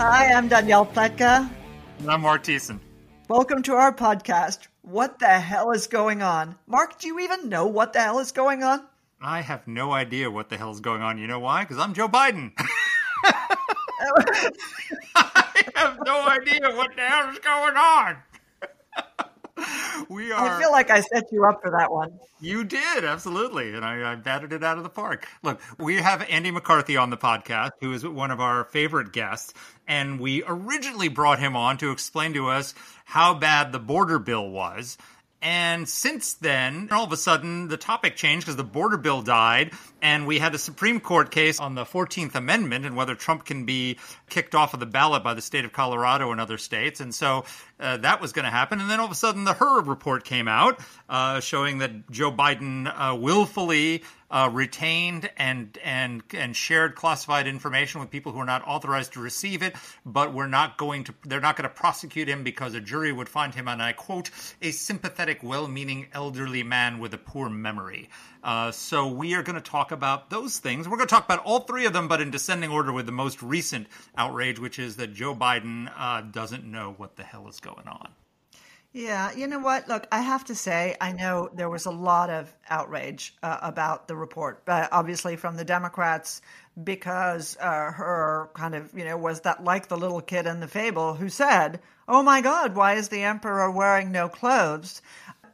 Hi, I'm Danielle Pletka. And I'm Mark Thiessen. Welcome to our podcast. What the hell is going on? Mark, do you even know what the hell is going on? I have no idea what the hell is going on. You know why? Because I'm Joe Biden. I have no idea what the hell is going on. we are. I feel like I set you up for that one. You did, absolutely. And I, I batted it out of the park. Look, we have Andy McCarthy on the podcast, who is one of our favorite guests. And we originally brought him on to explain to us how bad the border bill was. And since then, all of a sudden, the topic changed because the border bill died, and we had a Supreme Court case on the 14th Amendment and whether Trump can be kicked off of the ballot by the state of Colorado and other states. And so uh, that was going to happen. And then all of a sudden, the Hur report came out uh, showing that Joe Biden uh, willfully uh, retained and and and shared classified information with people who are not authorized to receive it, but we're not going to. They're not going to prosecute him because a jury would find him, and I quote, a sympathetic, well-meaning elderly man with a poor memory. Uh, so we are going to talk about those things. We're going to talk about all three of them, but in descending order with the most recent outrage, which is that Joe Biden uh, doesn't know what the hell is going on. Yeah, you know what? Look, I have to say, I know there was a lot of outrage uh, about the report, uh, obviously from the Democrats, because uh, Hur kind of, you know, was that like the little kid in the fable who said, Oh my God, why is the emperor wearing no clothes?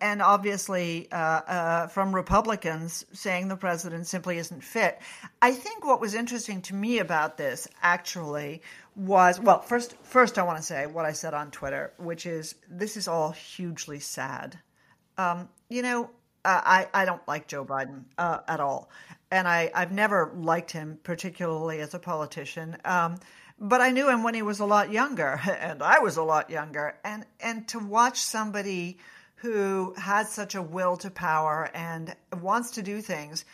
And obviously uh, uh, from Republicans saying the president simply isn't fit. I think what was interesting to me about this actually was well first first i want to say what i said on twitter which is this is all hugely sad. Um, you know I, I don't like joe biden uh, at all. And I, i've never liked him particularly as a politician. Um, but i knew him when he was a lot younger and i was a lot younger. And and to watch somebody who has such a will to power and wants to do things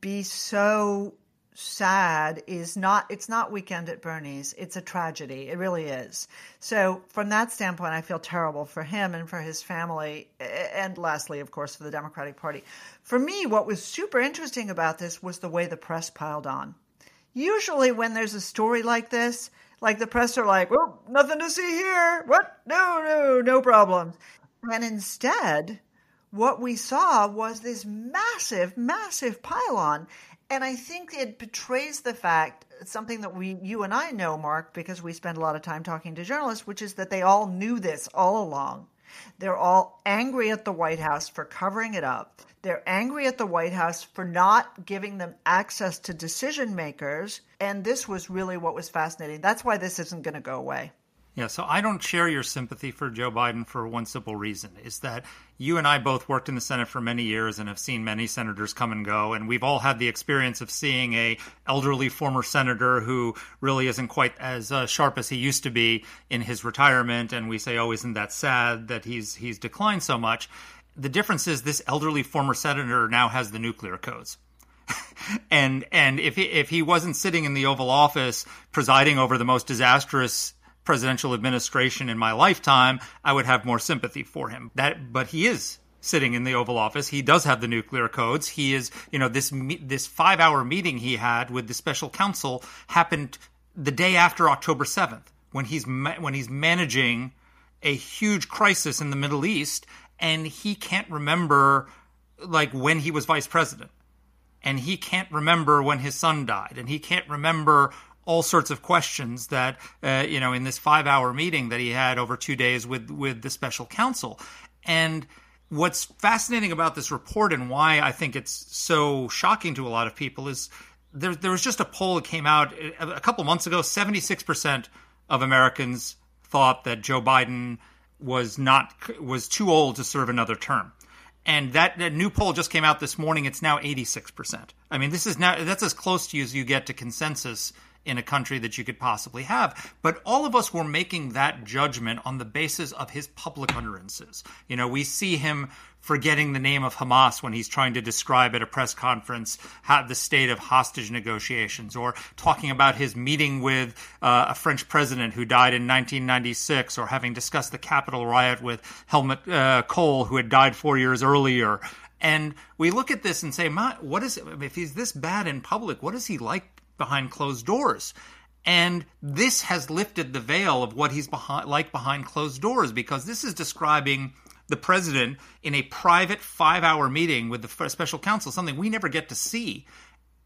be so sad is not it's not weekend at bernie's. It's a tragedy. It really is. So from that standpoint i feel terrible for him and for his family and lastly of course for the democratic party. For me what was super interesting about this was the way the press piled on. Usually when there's a story like this like the press are like well, nothing to see here. What? No no no problems and instead what we saw was this massive, massive pylon. And I think it betrays the fact, something that we, you and I know, Mark, because we spend a lot of time talking to journalists, which is that they all knew this all along. They're all angry at the White House for covering it up. They're angry at the White House for not giving them access to decision makers. And this was really what was fascinating. That's why this isn't going to go away. Yeah, so I don't share your sympathy for Joe Biden for one simple reason is that you and I both worked in the Senate for many years and have seen many senators come and go and we've all had the experience of seeing a elderly former senator who really isn't quite as uh, sharp as he used to be in his retirement and we say oh isn't that sad that he's he's declined so much. The difference is this elderly former senator now has the nuclear codes. and and if he, if he wasn't sitting in the Oval Office presiding over the most disastrous presidential administration in my lifetime, I would have more sympathy for him. That, but he is sitting in the Oval Office. He does have the nuclear codes. He is, you know, this this five hour meeting he had with the special counsel happened the day after October seventh, when he's ma- when he's managing a huge crisis in the Middle East, and he can't remember like when he was vice president, and he can't remember when his son died, and he can't remember all sorts of questions that uh, you know in this five hour meeting that he had over two days with with the special counsel. And what's fascinating about this report and why I think it's so shocking to a lot of people is there, there was just a poll that came out a couple months ago 76% of Americans thought that Joe Biden was not was too old to serve another term. And that, that new poll just came out this morning. It's now 86% i mean this is now that's as close to you as you get to consensus in a country that you could possibly have. But all of us were making that judgment on the basis of his public utterances. You know, we see him forgetting the name of Hamas when he's trying to describe at a press conference how the state of hostage negotiations, or talking about his meeting with uh, a French president who died in 1996, or having discussed the Capitol riot with Helmut uh, Kohl, who had died four years earlier. And we look at this and say, what is? If he's this bad in public, what is he like behind closed doors? And this has lifted the veil of what he's behind, like behind closed doors because this is describing the president in a private five hour meeting with the special counsel, something we never get to see.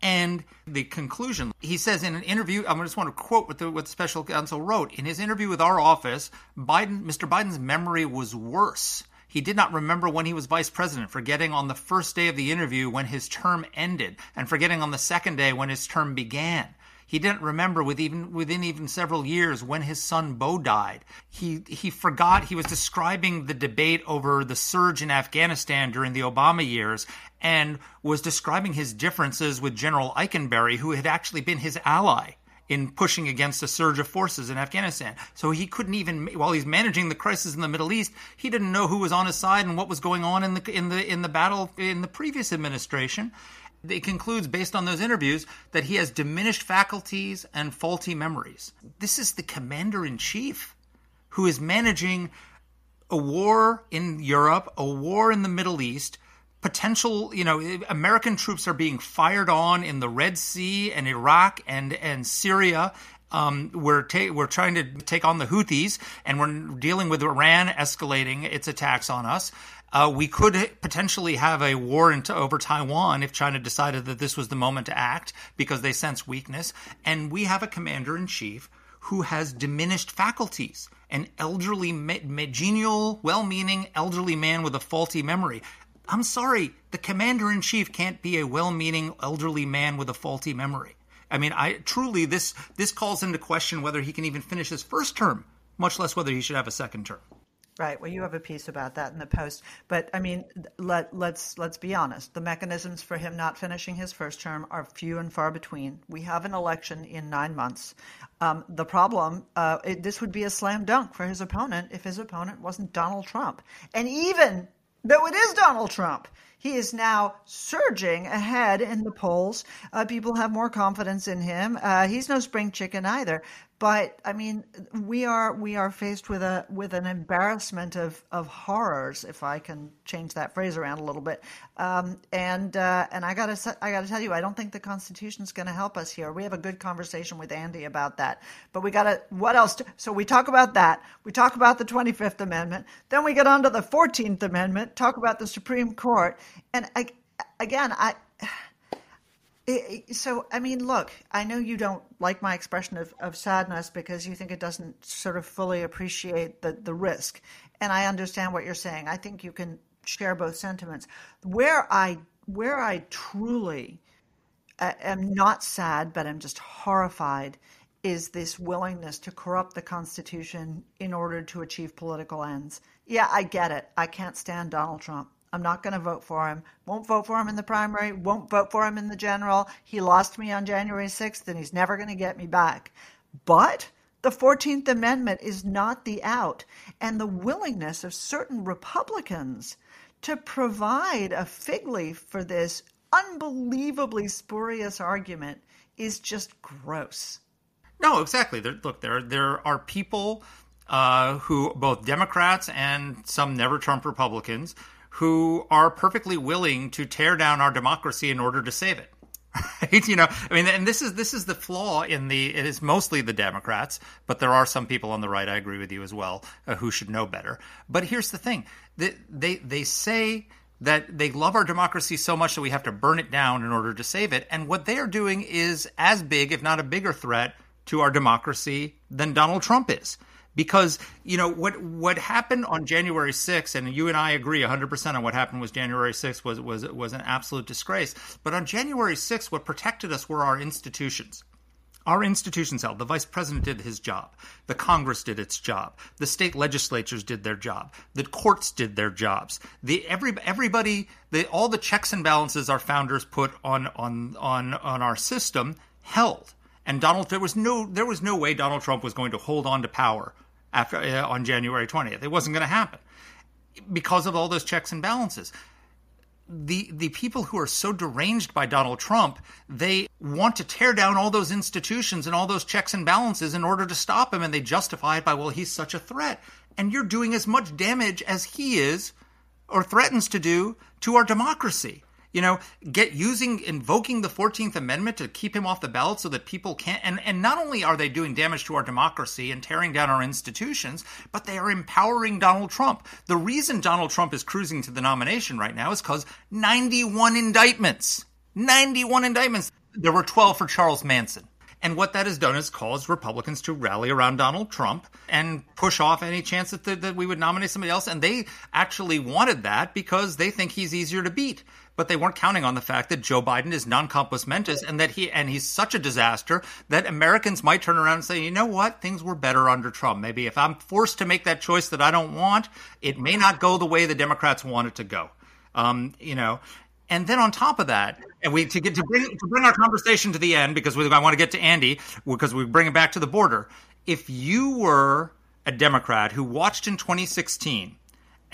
And the conclusion, he says in an interview, I just want to quote what the, what the special counsel wrote. In his interview with our office, Biden, Mr. Biden's memory was worse he did not remember when he was vice president, forgetting on the first day of the interview when his term ended, and forgetting on the second day when his term began. He didn't remember with even, within even several years when his son Bo died. He, he forgot he was describing the debate over the surge in Afghanistan during the Obama years and was describing his differences with General Eikenberry, who had actually been his ally in pushing against a surge of forces in Afghanistan. So he couldn't even, while he's managing the crisis in the Middle East, he didn't know who was on his side and what was going on in the in the in the battle in the previous administration. It concludes, based on those interviews, that he has diminished faculties and faulty memories. This is the commander in chief who is managing a war in Europe, a war in the Middle East, potential, you know, American troops are being fired on in the Red Sea and Iraq and and Syria. Um, we're ta- we're trying to take on the Houthis, and we're dealing with Iran escalating its attacks on us. Uh, we could potentially have a war into, over Taiwan if China decided that this was the moment to act because they sense weakness. And we have a commander in chief who has diminished faculties, an elderly, genial, well meaning elderly man with a faulty memory. I'm sorry, the commander in chief can't be a well-meaning elderly man with a faulty memory. I mean, I truly this this calls into question whether he can even finish his first term, much less whether he should have a second term. Right. Well, you have a piece about that in the post, but I mean, let let's let's be honest. The mechanisms for him not finishing his first term are few and far between. We have an election in nine months. Um, the problem, uh, it, this would be a slam dunk for his opponent if his opponent wasn't Donald Trump, and even though it is Donald Trump. He is now surging ahead in the polls. Uh, people have more confidence in him. Uh, he's no spring chicken either. But I mean, we are we are faced with a with an embarrassment of of horrors, if I can change that phrase around a little bit. Um, and uh, and I gotta I gotta tell you, I don't think the Constitution is going to help us here. We have a good conversation with Andy about that, but we gotta what else? To, so we talk about that. We talk about the Twenty Fifth Amendment. Then we get on to the Fourteenth Amendment. Talk about the Supreme Court. And I, again, I so, I mean, look, I know you don't like my expression of, of sadness because you think it doesn't sort of fully appreciate the, the risk. And I understand what you're saying. I think you can share both sentiments. Where I, where I truly uh, am not sad, but I'm just horrified, is this willingness to corrupt the Constitution in order to achieve political ends. Yeah, I get it. I can't stand Donald Trump. I'm not going to vote for him. Won't vote for him in the primary. Won't vote for him in the general. He lost me on January 6th and he's never going to get me back. But the 14th Amendment is not the out. And the willingness of certain Republicans to provide a fig leaf for this unbelievably spurious argument is just gross. No, exactly. There, look, there there are people uh, who both Democrats and some never Trump Republicans who are perfectly willing to tear down our democracy in order to save it. Right? You know, I mean, and this is this is the flaw in the. It is mostly the Democrats, but there are some people on the right. I agree with you as well, uh, who should know better. But here's the thing: they they, they say that they love our democracy so much that we have to burn it down in order to save it. And what they are doing is as big, if not a bigger threat to our democracy than Donald Trump is because you know what what happened on January 6th and you and I agree 100% on what happened was January 6th was was was an absolute disgrace but on January 6th what protected us were our institutions our institutions held. The vice president did his job. The Congress did its job. The state legislatures did their job. The courts did their jobs. The every everybody, the, all the checks and balances our founders put on on on on our system held. And Donald, there was no, there was no way Donald Trump was going to hold on to power after uh, on January 20th. It wasn't going to happen because of all those checks and balances. The the people who are so deranged by Donald Trump, they want to tear down all those institutions and all those checks and balances in order to stop him, and they justify it by, well, he's such a threat. And you're doing as much damage as he is or threatens to do to our democracy you know, get using invoking the 14th Amendment to keep him off the ballot so that people can't and, and not only are they doing damage to our democracy and tearing down our institutions, but they are empowering Donald Trump. The reason Donald Trump is cruising to the nomination right now is because 91 indictments. 91 indictments. There were 12 for Charles Manson. And what that has done is caused Republicans to rally around Donald Trump and push off any chance that, that we would nominate somebody else. And they actually wanted that because they think he's easier to beat. But they weren't counting on the fact that Joe Biden is non compos mentis and that he and he's such a disaster that Americans might turn around and say, you know what, things were better under Trump. Maybe if I'm forced to make that choice that I don't want, it may not go the way the Democrats want it to go. Um, you know, and then on top of that, and we to get to bring to bring our conversation to the end because we, I want to get to Andy because we bring it back to the border. If you were a Democrat who watched in 2016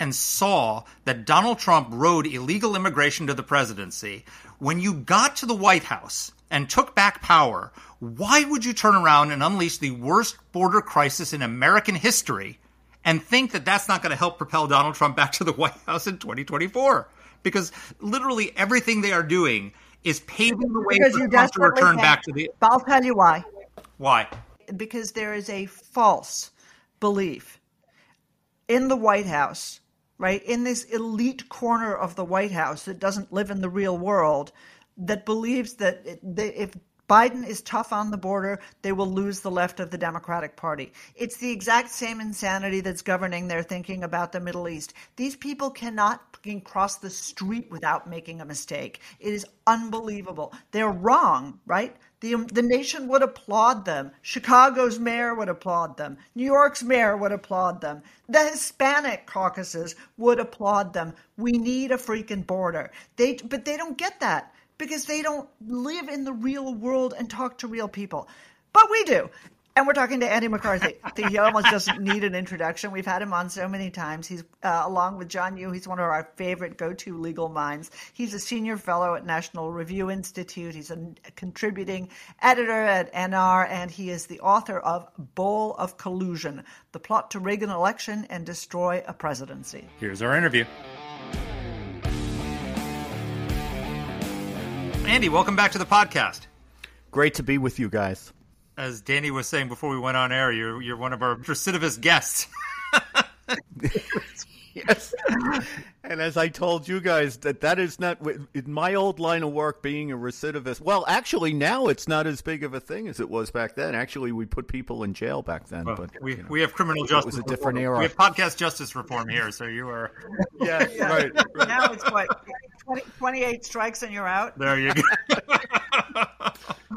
and saw that Donald Trump rode illegal immigration to the presidency, when you got to the White House and took back power, why would you turn around and unleash the worst border crisis in American history and think that that's not going to help propel Donald Trump back to the White House in 2024? because literally everything they are doing is paving the way because for Trump to return can. back to the. I'll tell you why. Why? Because there is a false belief in the White House, right? In this elite corner of the White House that doesn't live in the real world, that believes that if Biden is tough on the border, they will lose the left of the Democratic Party. It's the exact same insanity that's governing their thinking about the Middle East. These people cannot cross the street without making a mistake. It is unbelievable. They're wrong, right? The, um, the nation would applaud them. Chicago's mayor would applaud them. New York's mayor would applaud them. The Hispanic caucuses would applaud them. We need a freaking border. They, but they don't get that because they don't live in the real world and talk to real people. But we do. And we're talking to Andy McCarthy. he almost doesn't need an introduction. We've had him on so many times. He's uh, along with John Yoo. He's one of our favorite go-to legal minds. He's a senior fellow at National Review Institute. He's a contributing editor at NR, and he is the author of Ball of Collusion: The Plot to Rig an Election and Destroy a Presidency. Here's our interview. Andy, welcome back to the podcast. Great to be with you guys. As Danny was saying before we went on air, you're you're one of our recidivist guests. yes. And as I told you guys, that that is not in my old line of work being a recidivist. Well, actually, now it's not as big of a thing as it was back then. Actually, we put people in jail back then. Well, but we you know, we have criminal justice. It was a different reform. era. We have podcast justice reform here, so you are. yeah, right. Now it's what 20, 28 strikes and you're out. There you go.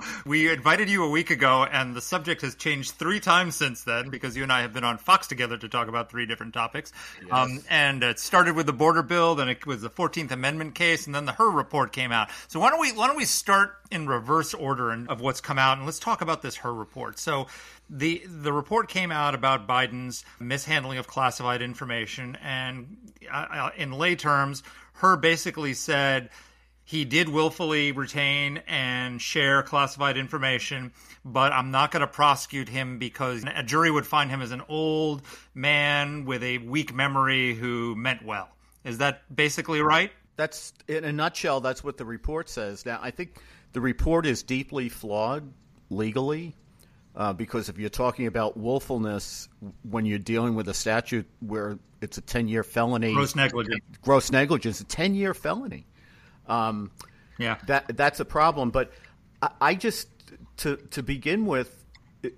we invited you a week ago, and the subject has changed three times since then because you and I have been on Fox together to talk about three different topics. Yes. Um, and it started with the border bill, then it was the Fourteenth Amendment case, and then the Hur report came out. So why don't we why don't we start in reverse order of what's come out, and let's talk about this Hur report. So the the report came out about Biden's mishandling of classified information, and uh, in lay terms, Hur basically said he did willfully retain and share classified information, but I'm not going to prosecute him because a jury would find him as an old man with a weak memory who meant well. Is that basically right? That's in a nutshell. That's what the report says. Now, I think the report is deeply flawed legally. Uh, because if you're talking about willfulness when you're dealing with a statute where it's a 10 year felony, gross negligence, gross negligence, a 10 year felony. Um, yeah, that that's a problem. But I, I, just to to begin with,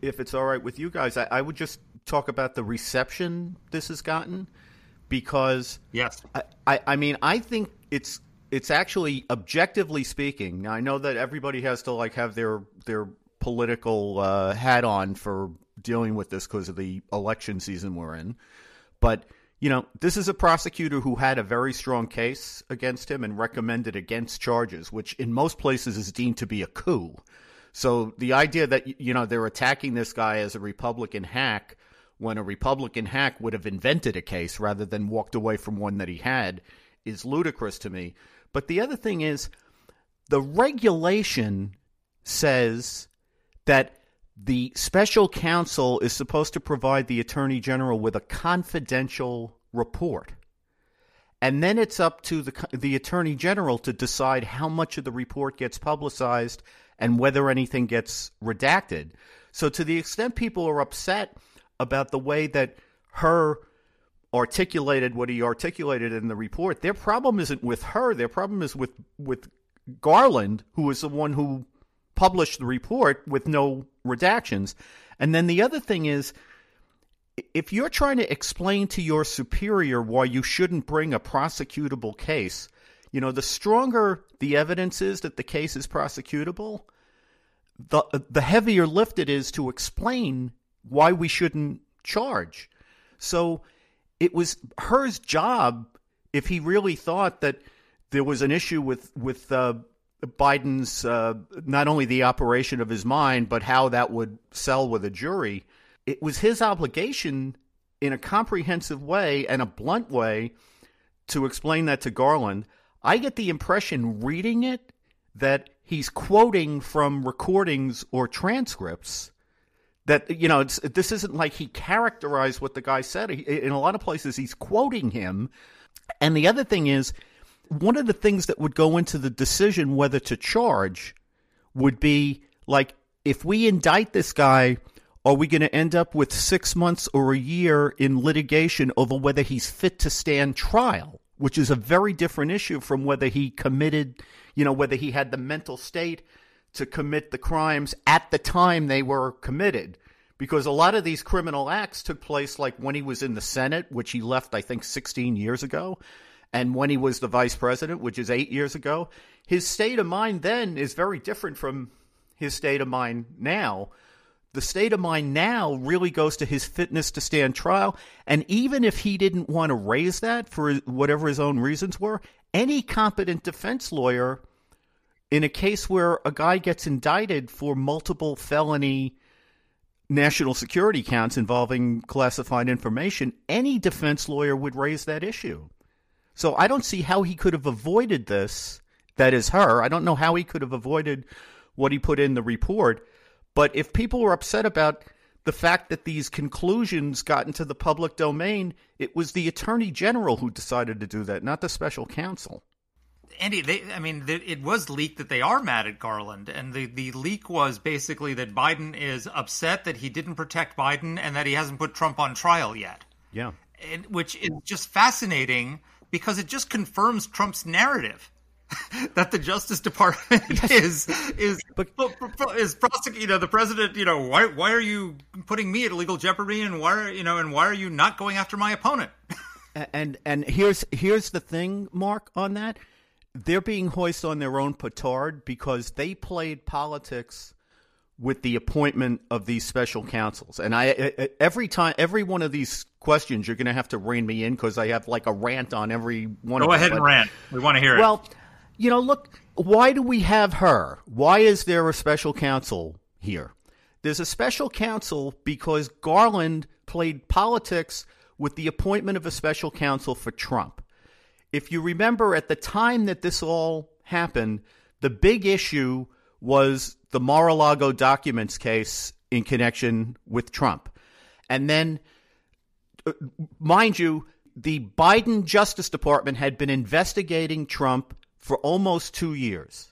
if it's all right with you guys, I, I, would just talk about the reception this has gotten because yes, I, I, I mean I think it's it's actually objectively speaking. Now I know that everybody has to like have their their political uh, hat on for dealing with this because of the election season we're in, but you know, this is a prosecutor who had a very strong case against him and recommended against charges, which in most places is deemed to be a coup. So the idea that you know they're attacking this guy as a Republican hack when a Republican hack would have invented a case rather than walked away from one that he had is ludicrous to me. But the other thing is the regulation says that the special counsel is supposed to provide the attorney general with a confidential report. And then it's up to the the attorney general to decide how much of the report gets publicized and whether anything gets redacted. So to the extent people are upset about the way that Hur articulated what he articulated in the report, their problem isn't with Hur. Their problem is with with Garland, who is the one who published the report with no redactions. And then the other thing is if you're trying to explain to your superior why you shouldn't bring a prosecutable case, you know, the stronger the evidence is that the case is prosecutable, the the heavier lift it is to explain why we shouldn't charge. So it was Hur's job if he really thought that there was an issue with with uh, Biden's uh, not only the operation of his mind but how that would sell with a jury it was his obligation in a comprehensive way and a blunt way to explain that to Garland. I get the impression reading it that he's quoting from recordings or transcripts that you know this isn't like he characterized what the guy said. In a lot of places he's quoting him. And the other thing is one of the things that would go into the decision whether to charge would be like if we indict this guy are we going to end up with six months or a year in litigation over whether he's fit to stand trial, which is a very different issue from whether he committed, you know, whether he had the mental state to commit the crimes at the time they were committed? Because a lot of these criminal acts took place like when he was in the Senate, which he left, I think, 16 years ago, and when he was the vice president, which is eight years ago. His state of mind then is very different from his state of mind now the state of mind now really goes to his fitness to stand trial. And even if he didn't want to raise that for whatever his own reasons were, any competent defense lawyer in a case where a guy gets indicted for multiple felony national security counts involving classified information, any defense lawyer would raise that issue. So I don't see how he could have avoided this. That is Hur. I don't know how he could have avoided what he put in the report. But if people were upset about the fact that these conclusions got into the public domain, it was the attorney general who decided to do that, not the special counsel. Andy, they, I mean, it was leaked that they are mad at Garland, and the, the leak was basically that Biden is upset that he didn't protect Biden and that he hasn't put Trump on trial yet. Yeah, and, which is just fascinating because it just confirms Trump's narrative. that the Justice Department yes. is is but, is prosecuting. You know, the president. You know, why why are you putting me at legal jeopardy, and why are you know, and why are you not going after my opponent? and and here's here's the thing, Mark, on that. They're being hoisted on their own petard because they played politics with the appointment of these special counsels. And I every time every one of these questions you're going to have to rein me in because I have like a rant on every one Go of them. Go ahead and rant. We want to hear well, it. Well, you know, look, why do we have Hur? Why is there a special counsel here? There's a special counsel because Garland played politics with the appointment of a special counsel for Trump. If you remember, at the time that this all happened, the big issue was the Mar a Lago documents case in connection with Trump. And then, uh, mind you, the Biden Justice Department had been investigating Trump for almost two years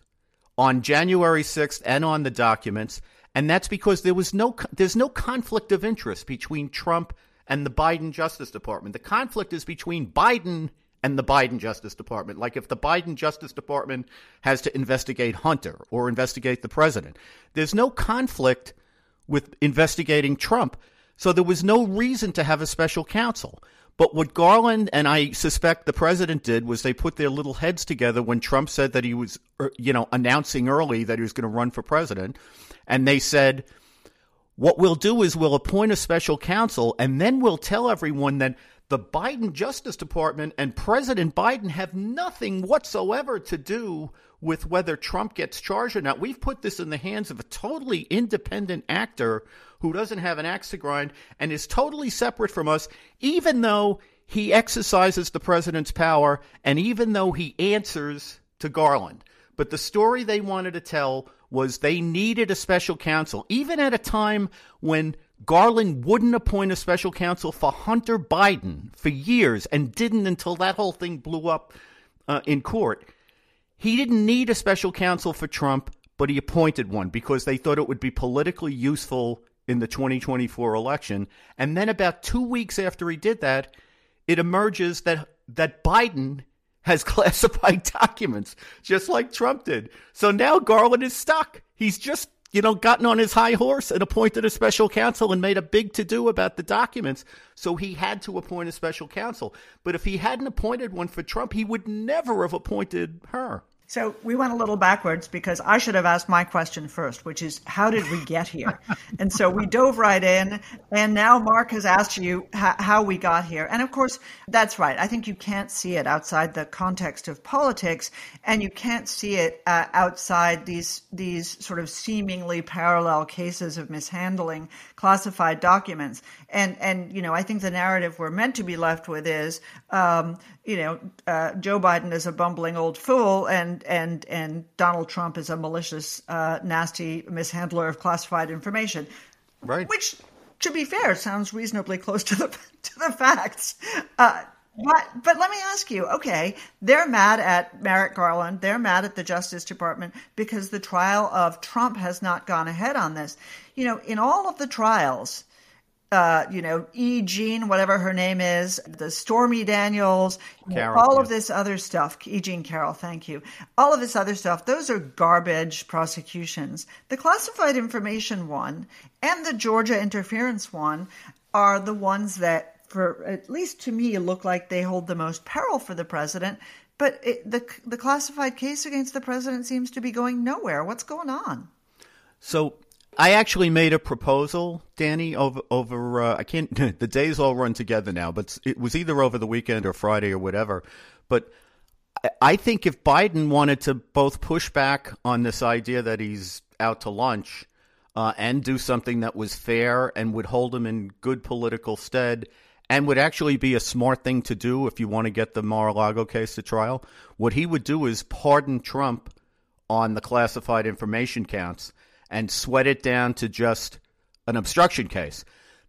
on January 6th and on the documents. And that's because there was no, there's no conflict of interest between Trump and the Biden Justice Department. The conflict is between Biden and the Biden Justice Department. Like if the Biden Justice Department has to investigate Hunter or investigate the president, there's no conflict with investigating Trump. So there was no reason to have a special counsel. But what Garland and I suspect the president did was they put their little heads together when Trump said that he was, er, you know, announcing early that he was going to run for president. And they said, what we'll do is we'll appoint a special counsel and then we'll tell everyone that the Biden Justice Department and President Biden have nothing whatsoever to do with whether Trump gets charged or not. We've put this in the hands of a totally independent actor who doesn't have an axe to grind and is totally separate from us, even though he exercises the president's power and even though he answers to Garland. But the story they wanted to tell was they needed a special counsel, even at a time when Garland wouldn't appoint a special counsel for Hunter Biden for years and didn't until that whole thing blew up uh, in court. He didn't need a special counsel for Trump, but he appointed one because they thought it would be politically useful in the 2024 election. And then about two weeks after he did that, it emerges that that Biden has classified documents, just like Trump did. So now Garland is stuck. He's just, you know, gotten on his high horse and appointed a special counsel and made a big to do about the documents. So he had to appoint a special counsel. But if he hadn't appointed one for Trump, he would never have appointed Hur. So we went a little backwards because I should have asked my question first, which is how did we get here? and so we dove right in, and now Mark has asked you how, how we got here. And of course, that's right. I think you can't see it outside the context of politics, and you can't see it uh, outside these these sort of seemingly parallel cases of mishandling classified documents. And and you know, I think the narrative we're meant to be left with is. Um, you know, uh, Joe Biden is a bumbling old fool, and and and Donald Trump is a malicious, uh, nasty mishandler of classified information. Right. Which, to be fair, sounds reasonably close to the to the facts. Uh, but but let me ask you, okay, they're mad at Merrick Garland, they're mad at the Justice Department because the trial of Trump has not gone ahead on this. You know, in all of the trials uh, you know, E. Jean, whatever her name is, the Stormy Daniels, Carroll, all yeah. of this other stuff. E. Jean Carroll, thank you. All of this other stuff, those are garbage prosecutions. The classified information one and the Georgia interference one are the ones that, for at least to me, look like they hold the most peril for the president. But it, the the classified case against the president seems to be going nowhere. What's going on? So I actually made a proposal, Danny, over over. Uh, I can't. the days all run together now, but it was either over the weekend or Friday or whatever. But I- think if Biden wanted to both push back on this idea that he's out to lunch uh, and do something that was fair and would hold him in good political stead and would actually be a smart thing to do if you want to get the Mar-a-Lago case to trial, what he would do is pardon Trump on the classified information counts and sweat it down to just an obstruction case.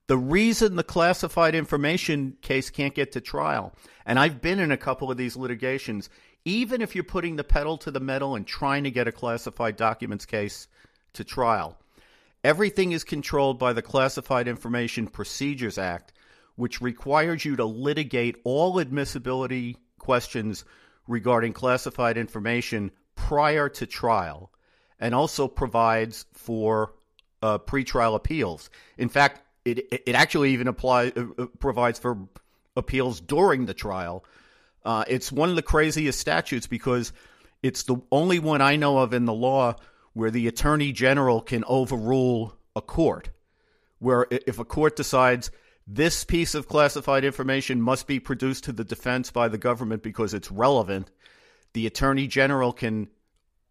The reason the classified information case can't get to trial, and I've been in a couple of these litigations, even if you're putting the pedal to the metal and trying to get a classified documents case to trial, everything is controlled by the Classified Information Procedures Act, which requires you to litigate all admissibility questions regarding classified information prior to trial and also provides for uh, pretrial appeals. In fact, it it actually even apply uh, uh, provides for appeals during the trial. Uh, it's one of the craziest statutes because it's the only one I know of in the law where the attorney general can overrule a court. Where if a court decides this piece of classified information must be produced to the defense by the government because it's relevant, the attorney general can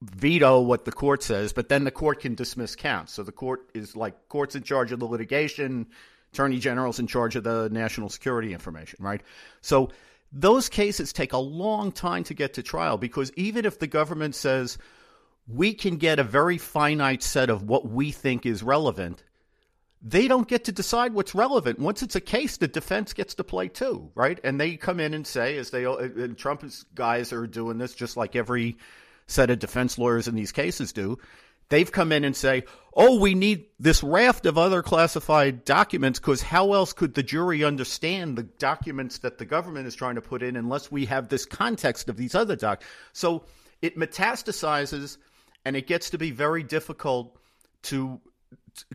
veto what the court says, but then the court can dismiss counts. So the court is like court's in charge of the litigation, attorney general's in charge of the national security information, right? So those cases take a long time to get to trial because even if the government says we can get a very finite set of what we think is relevant, they don't get to decide what's relevant. Once it's a case, the defense gets to play too, right? And they come in and say, as they and Trump's guys are doing this, just like every set of defense lawyers in these cases do. They've come in and say, "Oh, we need this raft of other classified documents because how else could the jury understand the documents that the government is trying to put in unless we have this context of these other doc?" So it metastasizes, and it gets to be very difficult to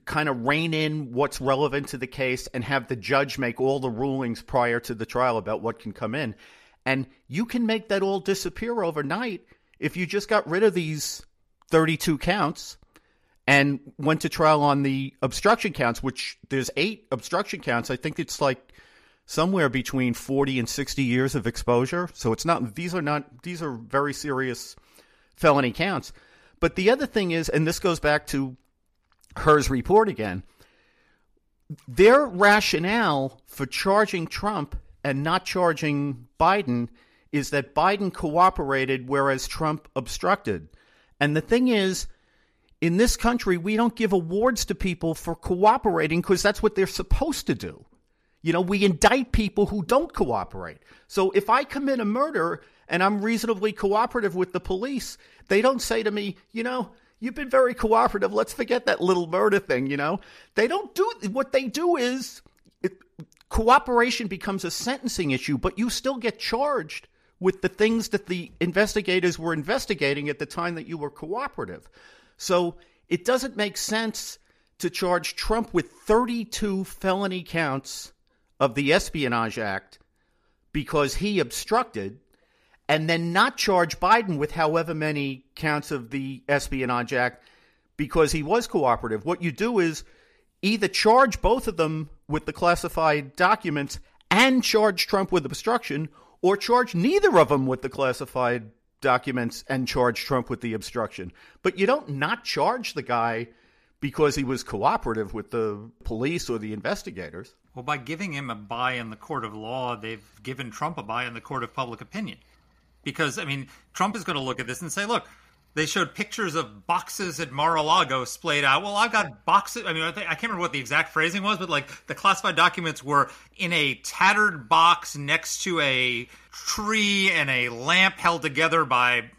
kind of rein in what's relevant to the case and have the judge make all the rulings prior to the trial about what can come in. And you can make that all disappear overnight if you just got rid of these 32 counts and went to trial on the obstruction counts, which there's eight obstruction counts. I think it's like somewhere between 40 and 60 years of exposure. So it's not, these are not, these are very serious felony counts. But the other thing is, and this goes back to Hur's report again, their rationale for charging Trump and not charging Biden is that Biden cooperated whereas Trump obstructed. And the thing is, in this country, we don't give awards to people for cooperating because that's what they're supposed to do. You know, we indict people who don't cooperate. So if I commit a murder and I'm reasonably cooperative with the police, they don't say to me, you know, you've been very cooperative. Let's forget that little murder thing, you know? They don't do what they do is it, cooperation becomes a sentencing issue, but you still get charged with the things that the investigators were investigating at the time that you were cooperative. So it doesn't make sense to charge Trump with 32 felony counts of the Espionage Act because he obstructed, and then not charge Biden with however many counts of the Espionage Act because he was cooperative. What you do is either charge both of them with the classified documents and charge Trump with obstruction, or charge neither of them with the classified documents and charge Trump with the obstruction. But you don't not charge the guy because he was cooperative with the police or the investigators. Well, by giving him a bye in the court of law, they've given Trump a bye in the court of public opinion. Because, I mean, Trump is going to look at this and say, look, they showed pictures of boxes at Mar-a-Lago splayed out. Well, I've got boxes. I mean, I, think, I, can't remember what the exact phrasing was, but like the classified documents were in a tattered box next to a tree and a lamp held together by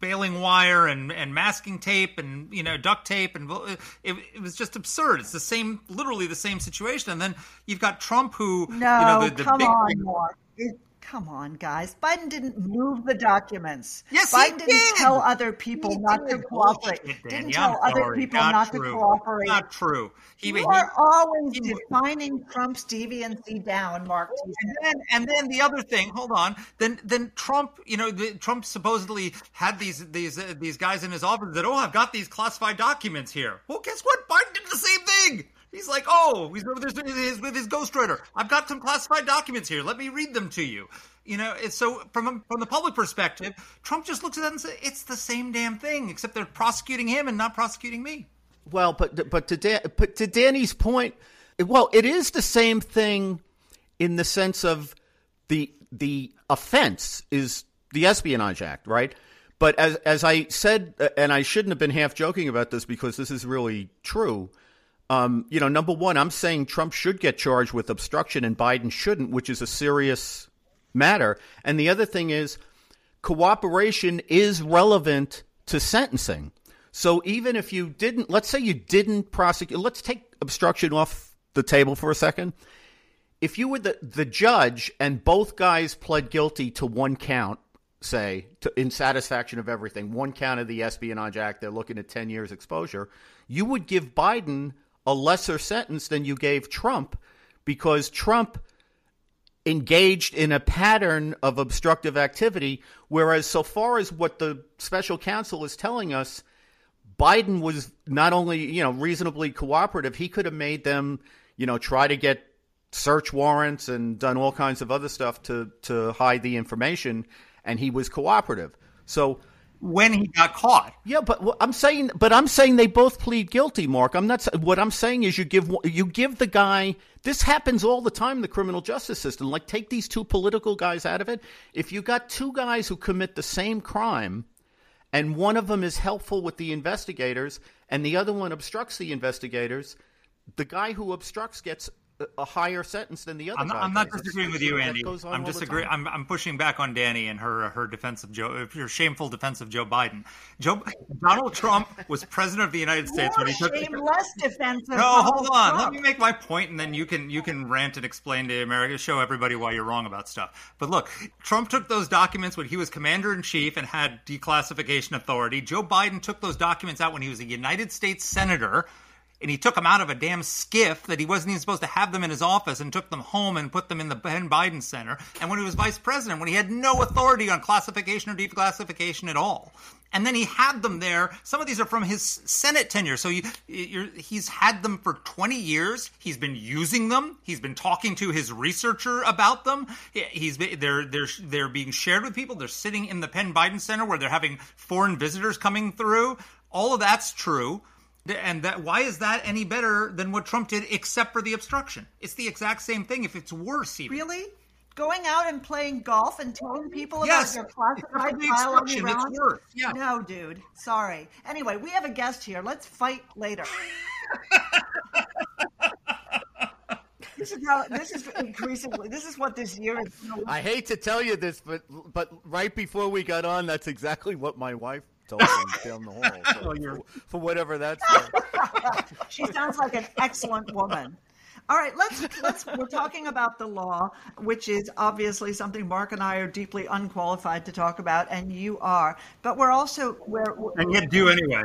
baling wire and, and masking tape and you know duct tape and it, it was just absurd. It's the same, literally the same situation. And then you've got Trump who no, you know, the, the come big, on, Mark. It, come on, guys. Biden didn't move the documents. Yes, Biden didn't did. tell other people He not to cooperate. Bullshit, Didn't tell I'm other sorry. people not, not to cooperate. Not true. He, you he- are always he- defining Trump's deviancy down, Mark. and then, and then the other thing, hold on. Then, then Trump, you know, the, Trump supposedly had these these uh, these guys in his office that, oh, I've got these classified documents here. Well, guess what? Biden did the same thing. He's like, oh, he's with his, with his ghostwriter. I've got some classified documents here. Let me read them to you. You know, it's so from from the public perspective, Trump just looks at that and says, it's the same damn thing, except they're prosecuting him and not prosecuting me. Well, but but to Dan, but to Danny's point, well, it is the same thing in the sense of the the offense is the Espionage Act, right? But as as I said, and I shouldn't have been half joking about this because this is really true. Um, you know, number one, I'm saying Trump should get charged with obstruction and Biden shouldn't, which is a serious matter. And the other thing is, cooperation is relevant to sentencing. So even if you didn't, let's say you didn't prosecute, let's take obstruction off the table for a second. If you were the, the judge and both guys pled guilty to one count, say, to, in satisfaction of everything, one count of the Espionage Act, they're looking at 10 years exposure, you would give Biden a lesser sentence than you gave Trump because Trump engaged in a pattern of obstructive activity. Whereas, so far as what the special counsel is telling us, Biden was not only, you know, reasonably cooperative, he could have made them, you know, try to get search warrants and done all kinds of other stuff to, to hide the information, and he was cooperative. So, When he got caught, yeah, but I'm saying, but I'm saying they both plead guilty, Mark. I'm not. What I'm saying is you give you give the guy. This happens all the time in the criminal justice system. Like take these two political guys out of it. If you got two guys who commit the same crime, and one of them is helpful with the investigators, and the other one obstructs the investigators, the guy who obstructs gets a- a higher sentence than the other I'm not, guy. I'm not disagreeing with you, Andy. I'm disagreeing. I'm, I'm pushing back on Danny and her her defense of Joe, her shameful defense of Joe Biden. Joe Donald Trump was president of the United States when he took. shameless defense of No, hold Donald on. Let me make my point, and then you can you can rant and explain to America, show everybody why you're wrong about stuff. But look, Trump took those documents when he was commander in chief and had declassification authority. Joe Biden took those documents out when he was a United States senator. And he took them out of a damn skiff that he wasn't even supposed to have them in his office and took them home and put them in the Penn Biden Center. And when he was vice president, when he had no authority on classification or declassification at all. and then he had them there. Some of these are from his Senate tenure, so you, he's had them for 20 years. He's been using them. He's been talking to his researcher about them. He's they're they're they're being shared with people. They're sitting in the Penn Biden Center where they're having foreign visitors coming through. All of that's true. And that why is that any better than what Trump did, except for the obstruction? It's the exact same thing. If it's worse, even. Really? Going out and playing golf and telling people yes. about your classified file on Iran? It's worse. Yeah. No, dude. Sorry. Anyway, we have a guest here. Let's fight later. this is how this is increasingly this is what this year is. I hate to tell you this, but but right before we got on, that's exactly what my wife told me down the hall. So oh, for, for whatever that's. she sounds like an excellent woman. All right, let's let's we're talking about the law, which is obviously something Mark and I are deeply unqualified to talk about, and you are. But we're also we're, we're and yet do anyway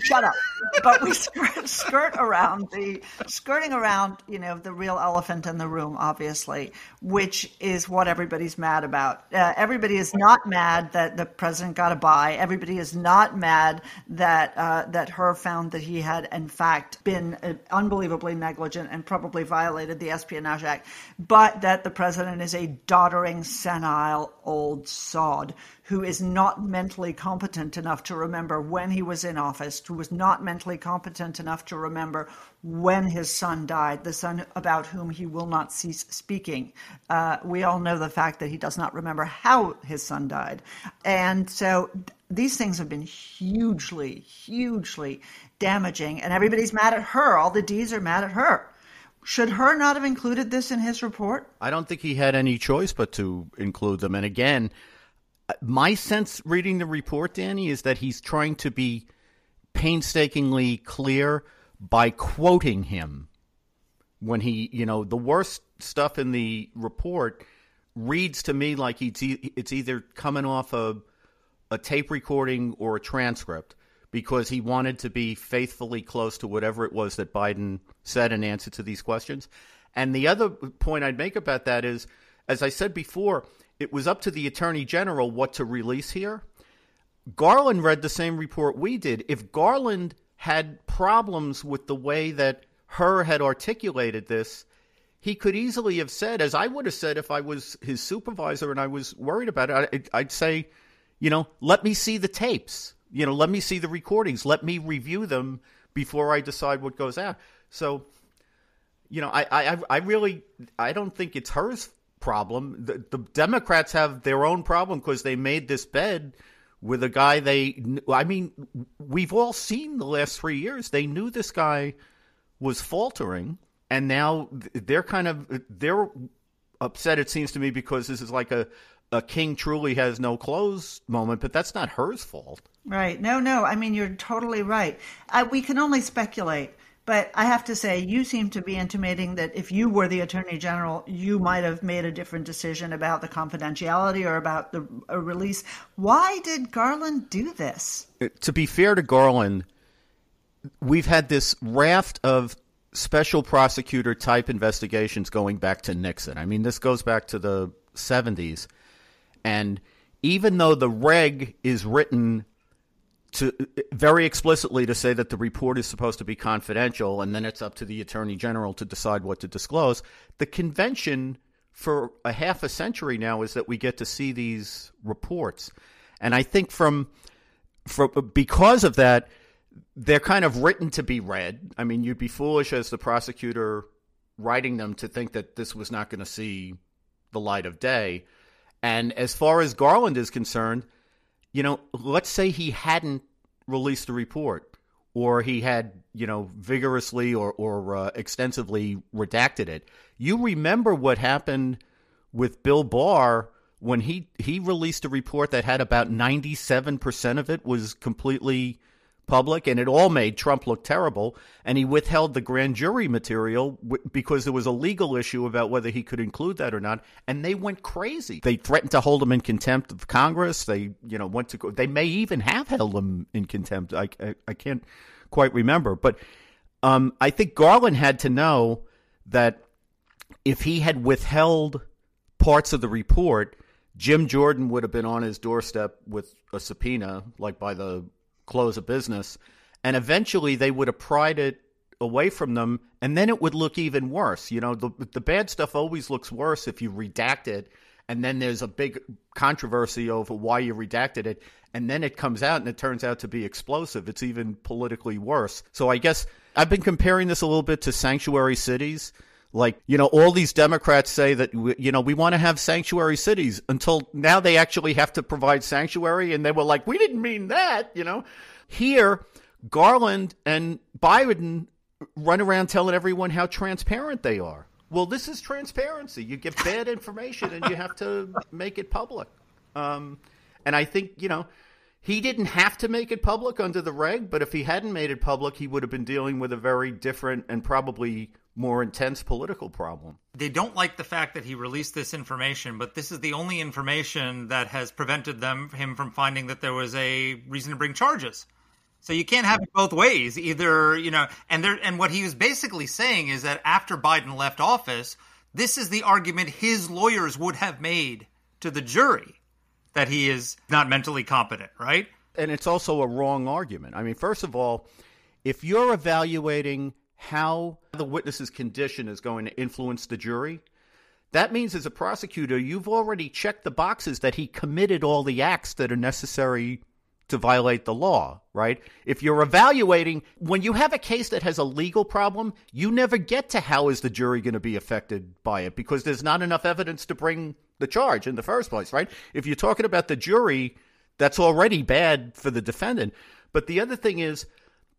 shut up. But we skirt, skirt around the skirting around, you know, the real elephant in the room, obviously, which is what everybody's mad about. Uh, everybody is not mad that the president got a bye. Everybody is not mad that uh, that Hur found that he had in fact been uh, unbelievably negligent and probably violated the Espionage Act, but that the president is a doddering, senile old sod who is not mentally competent enough to remember when he was in office, who was not mentally competent enough to remember when his son died, the son about whom he will not cease speaking. Uh, we all know the fact that he does not remember how his son died. And so these things have been hugely, hugely damaging, and everybody's mad at Hur. All the D's are mad at Hur. Should Hur not have included this in his report? I don't think he had any choice but to include them. And again, my sense reading the report, Danny, is that he's trying to be painstakingly clear by quoting him when he, you know, the worst stuff in the report reads to me like it's, it's either coming off a, a tape recording or a transcript because he wanted to be faithfully close to whatever it was that Biden said in answer to these questions. And the other point I'd make about that is, as I said before, it was up to the attorney general what to release here. Garland read the same report we did. If Garland had problems with the way that Hur had articulated this, he could easily have said, as I would have said if I was his supervisor and I was worried about it, I'd say, you know, let me see the tapes. You know, let me see the recordings. Let me review them before I decide what goes out. So, you know, I, I, I really, I don't think it's Hur's problem. The, the Democrats have their own problem because they made this bed with a guy they. I mean, we've all seen the last three years. They knew this guy was faltering, and now they're kind of they're upset. It seems to me because this is like a a king truly has no clothes moment, but that's not Hur's fault. Right. No, no. I mean, you're totally right. I, we can only speculate. But I have to say, you seem to be intimating that if you were the attorney general, you might have made a different decision about the confidentiality or about the uh, release. Why did Garland do this? Uh, to be fair to Garland, we've had this raft of special prosecutor type investigations going back to Nixon. I mean, this goes back to the 70s. And even though the reg is written to very explicitly to say that the report is supposed to be confidential and then it's up to the attorney general to decide what to disclose. The convention for a half a century now is that we get to see these reports. And I think from, from because of that, they're kind of written to be read. I mean, you'd be foolish as the prosecutor writing them to think that this was not going to see the light of day. And as far as Garland is concerned, you know, let's say he hadn't released the report or he had, you know, vigorously or, or uh, extensively redacted it. You remember what happened with Bill Barr when he, he released a report that had about 97% of it was completely – public, and it all made Trump look terrible. And he withheld the grand jury material w- because there was a legal issue about whether he could include that or not. And they went crazy. They threatened to hold him in contempt of Congress. They, you know, went to. Go- they may even have held him in contempt. I, I, I can't quite remember, but um, I think Garland had to know that if he had withheld parts of the report Jim Jordan would have been on his doorstep with a subpoena, like by the close a business, and eventually they would have pried it away from them, and then it would look even worse. You know, the the bad stuff always looks worse if you redact it, and then there's a big controversy over why you redacted it, and then it comes out and it turns out to be explosive. It's even politically worse. So I guess I've been comparing this a little bit to sanctuary cities. Like, you know, all these Democrats say that, you know, we want to have sanctuary cities until now they actually have to provide sanctuary. And they were like, we didn't mean that, you know. Here, Garland and Biden run around telling everyone how transparent they are. Well, this is transparency. You give bad information and you have to make it public. Um, and I think, you know, he didn't have to make it public under the reg, but if he hadn't made it public, he would have been dealing with a very different and probably more intense political problem. They don't like the fact that he released this information, but this is the only information that has prevented them him from finding that there was a reason to bring charges. So you can't have it both ways. Either, you know, and there and what he was basically saying is that after Biden left office, this is the argument his lawyers would have made to the jury that he is not mentally competent, right? And it's also a wrong argument. I mean, first of all, if you're evaluating how the witness's condition is going to influence the jury, that means as a prosecutor, you've already checked the boxes that he committed all the acts that are necessary to violate the law, right? If you're evaluating, when you have a case that has a legal problem, you never get to how is the jury going to be affected by it because there's not enough evidence to bring the charge in the first place, right? If you're talking about the jury, that's already bad for the defendant. But the other thing is,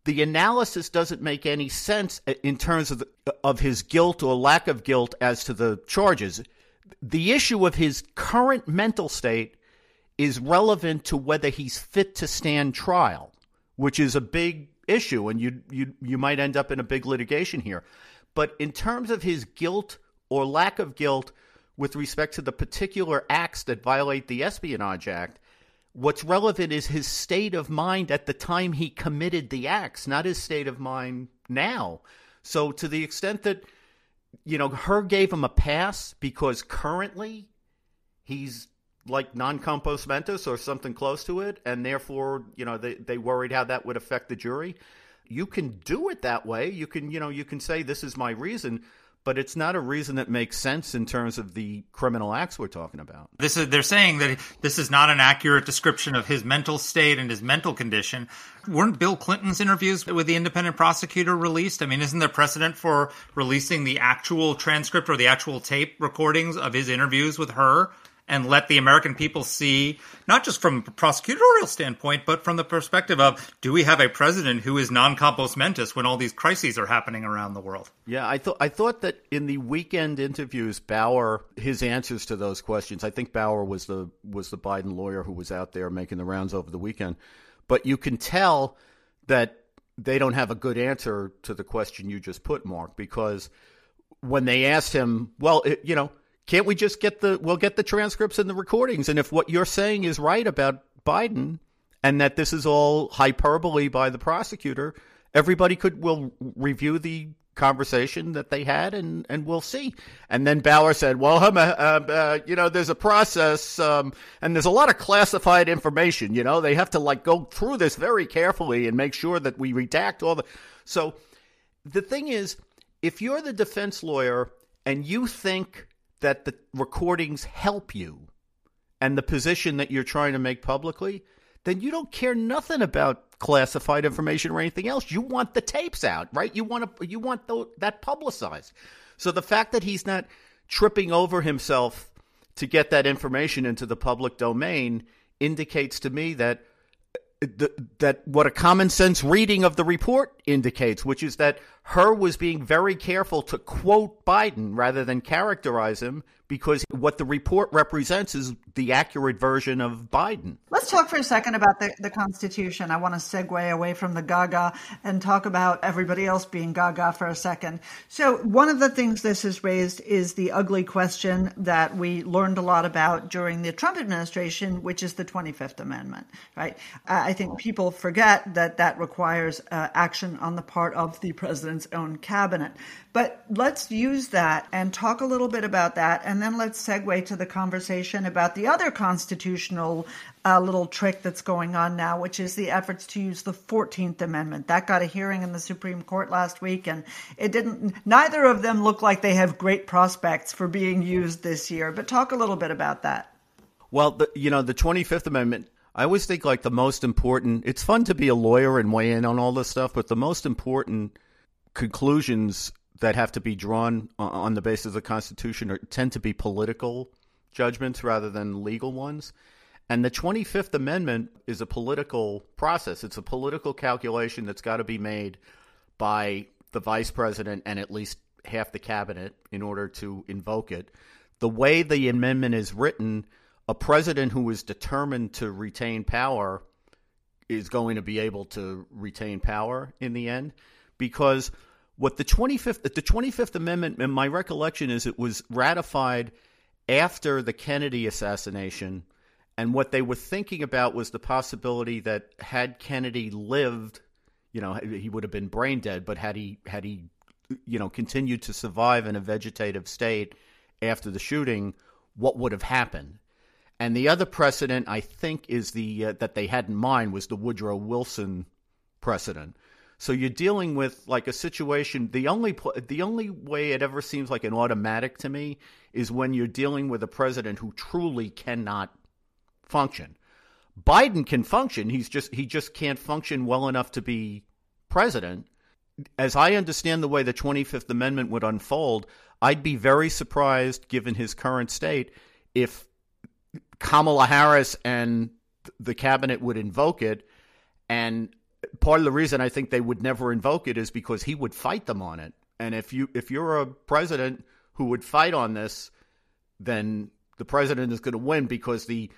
the analysis doesn't make any sense uh, in terms of the, of his guilt or lack of guilt as to the charges. The issue of his current mental state is relevant to whether he's fit to stand trial, which is a big issue, and you you you might end up in a big litigation here. But in terms of his guilt or lack of guilt with respect to the particular acts that violate the Espionage Act, what's relevant is his state of mind at the time he committed the acts, not his state of mind now. So to the extent that you know, Hur gave him a pass because currently he's like non compos mentis or something close to it, and therefore, you know, they, they worried how that would affect the jury. You can do it that way. You can, you know, you can say this is my reason, but it's not a reason that makes sense in terms of the criminal acts we're talking about. This is they're saying that this is not an accurate description of his mental state and his mental condition. Weren't Bill Clinton's interviews with the independent prosecutor released? I mean, isn't there precedent for releasing the actual transcript or the actual tape recordings of his interviews with Hur and let the American people see, not just from a prosecutorial standpoint, but from the perspective of do we have a president who is non compos mentis when all these crises are happening around the world? Yeah, I thought I thought that in the weekend interviews, Bauer his answers to those questions. I think Bauer was the was the Biden lawyer who was out there making the rounds over the weekend, but you can tell that they don't have a good answer to the question you just put, Mark, because when they asked him, well, it, you know can't we just get the we'll get the transcripts and the recordings? And if what you're saying is right about Biden and that this is all hyperbole by the prosecutor everybody could will review the conversation that they had and and we'll see. And then Bauer said well uh, uh, you know there's a process um, and there's a lot of classified information you know. They have to like go through this very carefully and make sure that we redact all the so the thing is if you're the defense lawyer and you think that the recordings help you and the position that you're trying to make publicly, then you don't care nothing about classified information or anything else. You want the tapes out, right? You want to, you want the, that publicized. So the fact that he's not tripping over himself to get that information into the public domain indicates to me that uh, that what a common sense reading of the report indicates, which is that Hur was being very careful to quote Biden rather than characterize him because what the report represents is the accurate version of Biden. Let's talk for a second about the, the Constitution. I want to segue away from the gaga and talk about everybody else being gaga for a second. So, one of the things this has raised is the ugly question that we learned a lot about during the Trump administration, which is the 25th Amendment, right? I think people forget that that requires uh, action on the part of the president's own cabinet. But let's use that and talk a little bit about that, and then let's segue to the conversation about the other constitutional uh, little trick that's going on now, which is the efforts to use the 14th Amendment. That got a hearing in the Supreme Court last week, and it didn't, neither of them look like they have great prospects for being used this year. But talk a little bit about that. Well, the, you know, the 25th Amendment, I always think like the most important, it's fun to be a lawyer and weigh in on all this stuff, but the most important conclusions that have to be drawn on the basis of the Constitution are, tend to be political judgments rather than legal ones. And the 25th Amendment is a political process. It's a political calculation that's got to be made by the vice president and at least half the cabinet in order to invoke it. The way the amendment is written, a president who is determined to retain power is going to be able to retain power in the end because what the 25th the 25th amendment my recollection is it was ratified after the Kennedy assassination and what they were thinking about was the possibility that had Kennedy lived you know he would have been brain dead but had he had he you know continued to survive in a vegetative state after the shooting what would have happened and the other precedent I think is the uh, that they had in mind was the Woodrow Wilson precedent so you're dealing with like a situation. The only the only way it ever seems like an automatic to me is when you're dealing with a president who truly cannot function. Biden can function. He's just he just can't function well enough to be president. As I understand the way the 25th Amendment would unfold, I'd be very surprised, given his current state, if Kamala Harris and the cabinet would invoke it and part of the reason I think they would never invoke it is because he would fight them on it. And if you if you're a president who would fight on this, then the president is going to win because the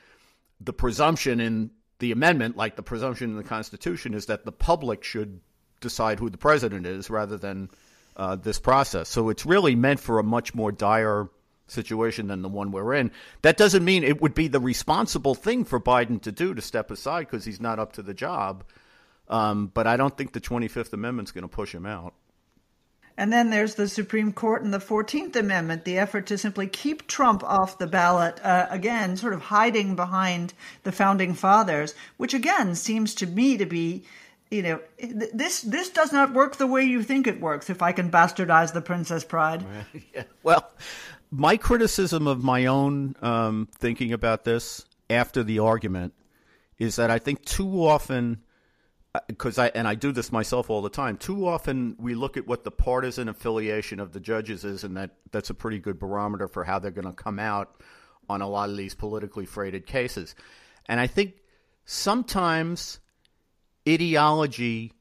the presumption in the amendment, like the presumption in the Constitution, is that the public should decide who the president is rather than uh, this process. So it's really meant for a much more dire situation than the one we're in. That doesn't mean it would be the responsible thing for Biden to do to step aside because he's not up to the job. Um, but I don't think the 25th Amendment's going to push him out. And then there's the Supreme Court and the 14th Amendment, the effort to simply keep Trump off the ballot, uh, again, sort of hiding behind the founding fathers, which again seems to me to be, you know, this this does not work the way you think it works. If I can bastardize the Princess Bride, yeah. Well, my criticism of my own um, thinking about this after the argument is that I think too often because I and I do this myself all the time. Too often we look at what the partisan affiliation of the judges is, and that that's a pretty good barometer for how they're going to come out on a lot of these politically freighted cases. And I think sometimes ideology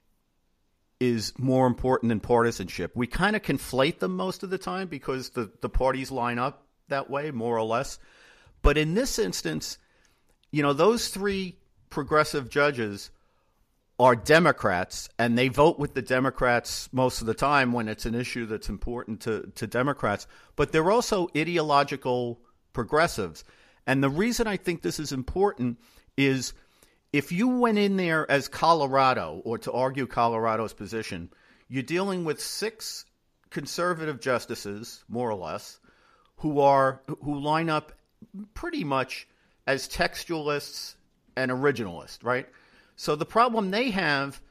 is more important than partisanship. We kind of conflate them most of the time because the, the parties line up that way, more or less. But in this instance, you know, those three progressive judges are Democrats, and they vote with the Democrats most of the time when it's an issue that's important to, to Democrats. But they're also ideological progressives. And the reason I think this is important is if you went in there as Colorado, or to argue Colorado's position, you're dealing with six conservative justices, more or less, who are who line up pretty much as textualists and originalists, right? So the problem they have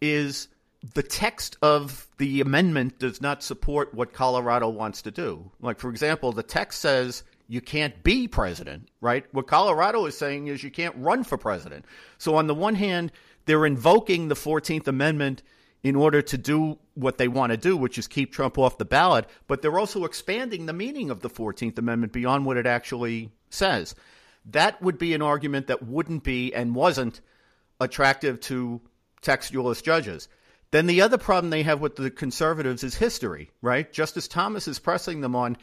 is the text of the amendment does not support what Colorado wants to do. Like, for example, the text says you can't be president, right? What Colorado is saying is you can't run for president. So, on the one hand, they're invoking the 14th Amendment in order to do what they want to do, which is keep Trump off the ballot, but they're also expanding the meaning of the 14th Amendment beyond what it actually says. That would be an argument that wouldn't be and wasn't attractive to textualist judges. Then the other problem they have with the conservatives is history, right? Justice Thomas is pressing them on.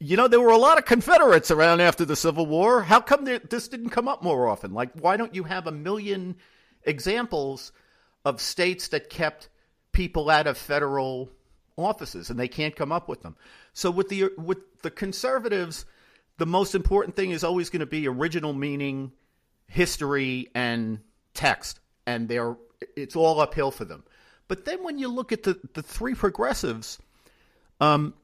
You know, there were a lot of Confederates around after the Civil War. How come this didn't come up more often? Like, why don't you have a million examples of states that kept people out of federal offices and they can't come up with them? So with the with the conservatives, the most important thing is always going to be original meaning, history, and text, and they're it's all uphill for them. But then when you look at the, the three progressives, um,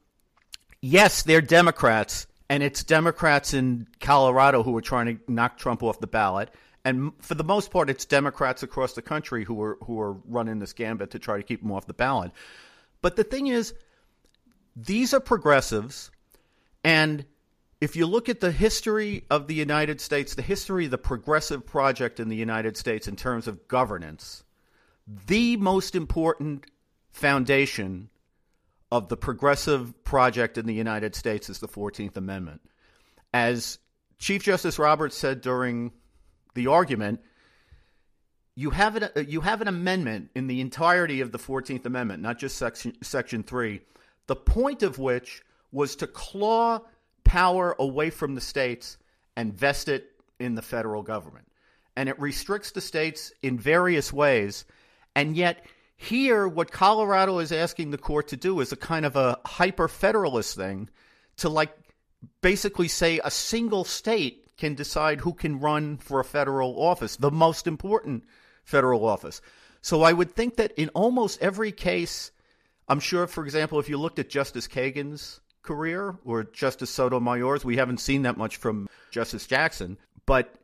yes, they're Democrats, and it's Democrats in Colorado who are trying to knock Trump off the ballot. And for the most part, it's Democrats across the country who are who are running this gambit to try to keep him off the ballot. But the thing is, these are progressives, and if you look at the history of the United States, the history of the progressive project in the United States in terms of governance, the most important foundation of the progressive project in the United States is the 14th Amendment. As Chief Justice Roberts said during the argument, you have an, uh, you have an amendment in the entirety of the 14th Amendment, not just section, section 3, the point of which was to claw power away from the states and vest it in the federal government. And it restricts the states in various ways. And yet, here, what Colorado is asking the court to do is a kind of a hyper federalist thing to, like, basically say a single state can decide who can run for a federal office, the most important federal office. So I would think that in almost every case, I'm sure, for example, if you looked at Justice Kagan's career or Justice Sotomayor's. We haven't seen that much from Justice Jackson, but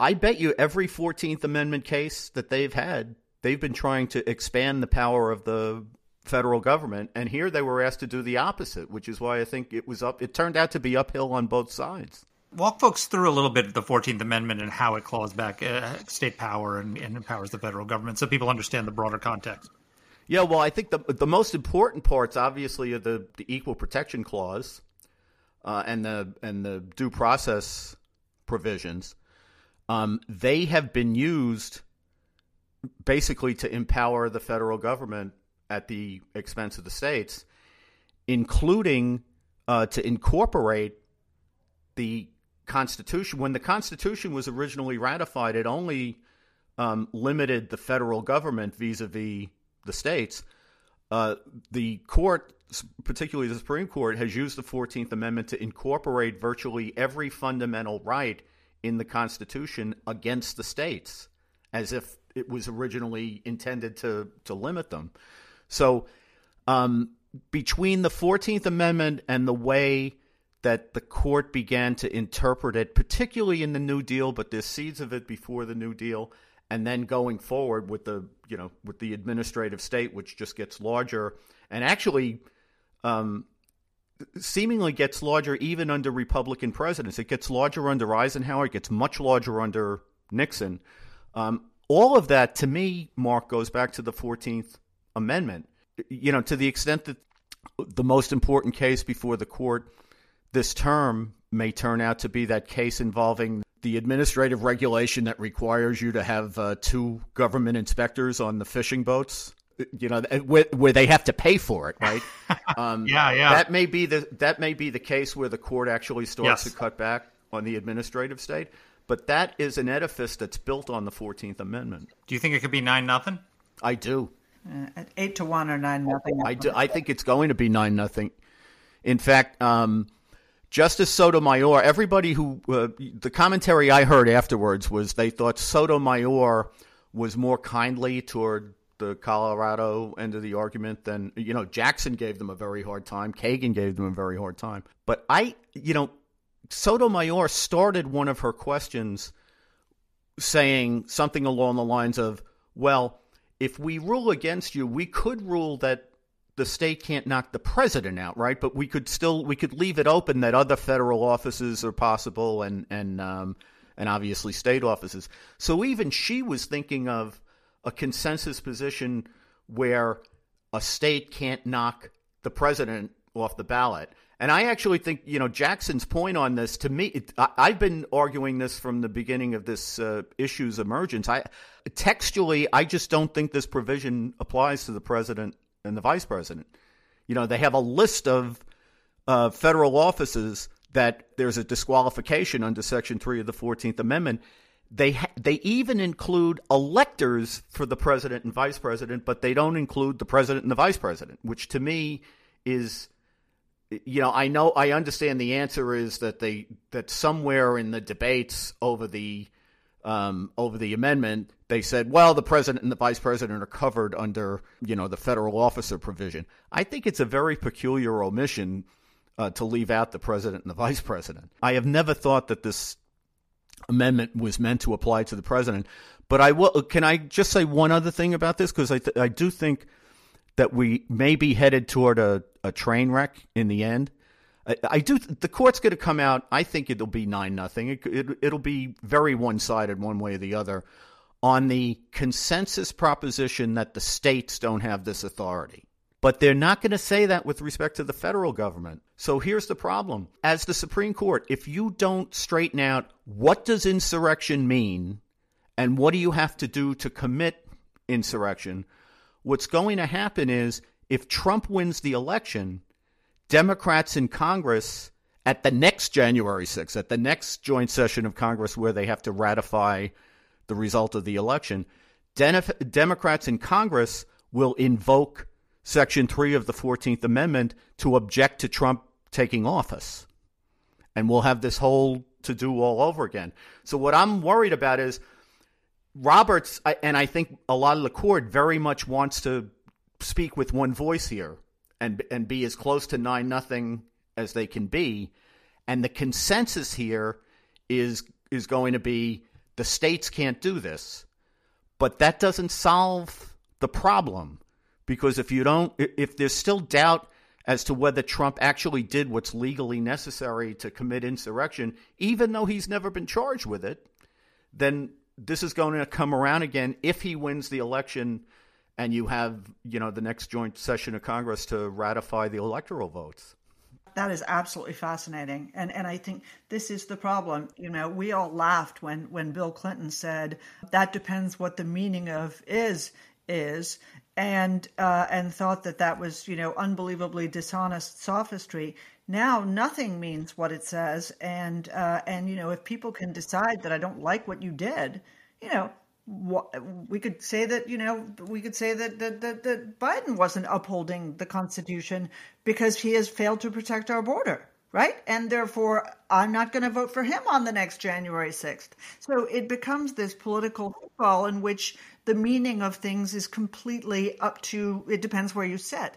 I bet you every 14th Amendment case that they've had, they've been trying to expand the power of the federal government and here they were asked to do the opposite which is why i think it was up it turned out to be uphill on both sides walk folks through a little bit of the 14th amendment and how it claws back uh, state power and, and empowers the federal government so people understand the broader context yeah, well, I think the the most important parts, obviously, are the, the equal protection clause uh, and the and the due process provisions. Um, they have been used basically to empower the federal government at the expense of the states, including uh, to incorporate the Constitution. When the Constitution was originally ratified, it only um, limited the federal government vis a vis the states, uh, the court, particularly the Supreme Court, has used the 14th Amendment to incorporate virtually every fundamental right in the Constitution against the states, as if it was originally intended to, to limit them. So, um, between the 14th Amendment and the way that the court began to interpret it, particularly in the New Deal, but there's seeds of it before the New Deal, and then going forward with the you know with the administrative state, which just gets larger and actually um, seemingly gets larger even under Republican presidents. It gets larger under Eisenhower. It gets much larger under Nixon. Um, all of that, to me, Mark, goes back to the Fourteenth Amendment. You know, to the extent that the most important case before the court this term may turn out to be that case involving the administrative regulation that requires you to have uh, two government inspectors on the fishing boats you know where, where, they have to pay for it right um, yeah yeah that may be the that may be the case where the court actually starts yes. to cut back on the administrative state but that is an edifice that's built on the 14th amendment. Do you think it could be 9 nothing? I do. Uh, 8 to 1 or 9 nothing. I do. I think it's going to be 9 nothing. In fact um, Justice Sotomayor, everybody who, uh, the commentary I heard afterwards was they thought Sotomayor was more kindly toward the Colorado end of the argument than, you know, Jackson gave them a very hard time. Kagan gave them a very hard time. But I, you know, Sotomayor started one of her questions saying something along the lines of, well, if we rule against you, we could rule that the state can't knock the president out, right? But we could still we could leave it open that other federal offices are possible, and and um, and obviously state offices. So even she was thinking of a consensus position where a state can't knock the president off the ballot. And I actually think, you know, Jackson's point on this to me, it, I, have been arguing this from the beginning of this uh, issue's emergence. I textually, I just don't think this provision applies to the president and the vice president. You know, they have a list of uh, federal offices that there's a disqualification under Section 3 of the 14th Amendment. They, ha- they even include electors for the president and vice president, but they don't include the president and the vice president, which to me is you know, I know I understand the answer is that they that somewhere in the debates over the um, over the amendment, they said, well, the president and the vice president are covered under, you know, the federal officer provision. I think it's a very peculiar omission uh, to leave out the president and the vice president. I have never thought that this amendment was meant to apply to the president. But I will. Can I just say one other thing about this? Because I th- I do think that we may be headed toward a, a train wreck in the end. I, I do. The court's going to come out. I think it'll be nine nothing. It, it, it'll be very one sided, one way or the other, on the consensus proposition that the states don't have this authority. But they're not going to say that with respect to the federal government. So here's the problem. As the Supreme Court, if you don't straighten out what does insurrection mean and what do you have to do to commit insurrection, what's going to happen is if Trump wins the election, Democrats in Congress at the next January 6th, at the next joint session of Congress where they have to ratify the result of the election, Democrats in Congress will invoke Section 3 of the 14th Amendment to object to Trump taking office. And we'll have this whole to do all over again. So, what I'm worried about is Roberts, and I think a lot of the court very much wants to speak with one voice here and, and be as close to 9 nothing as they can be. And the consensus here is, is going to be the states can't do this. But that doesn't solve the problem because if you don't, if there's still doubt as to whether Trump actually did what's legally necessary to commit insurrection, even though he's never been charged with it, then this is going to come around again if he wins the election and you have, you know, the next joint session of Congress to ratify the electoral votes. That is absolutely fascinating. And and I think this is the problem. You know, we all laughed when when Bill Clinton said that depends what the meaning of is is and uh, and thought that that was you know unbelievably dishonest sophistry. Now nothing means what it says, and uh, and you know if people can decide that I don't like what you did, you know we could say that you know we could say that, that that that Biden wasn't upholding the Constitution because he has failed to protect our border, right? And therefore, I'm not going to vote for him on the next January 6th. So it becomes this political football in which the meaning of things is completely up to it depends where you sit.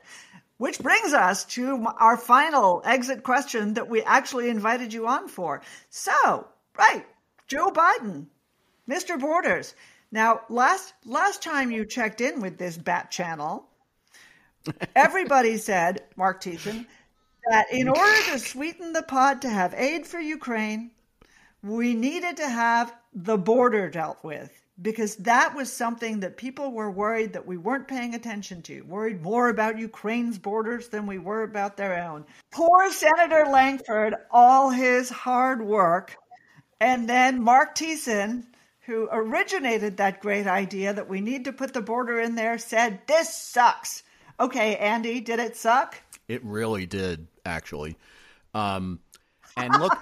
Which brings us to our final exit question that we actually invited you on for. So, right, Joe Biden, Mr. Borders. Now, last last time you checked in with this bat channel, everybody said, Mark Thiessen, that in order to sweeten the pot to have aid for Ukraine, we needed to have the border dealt with because that was something that people were worried that we weren't paying attention to, worried more about Ukraine's borders than we were about their own. Poor Senator Lankford, all his hard work, and then Mark Thiessen, who originated that great idea that we need to put the border in there, said, This sucks. Okay, Andy, did it suck? It really did, actually. Um, and look,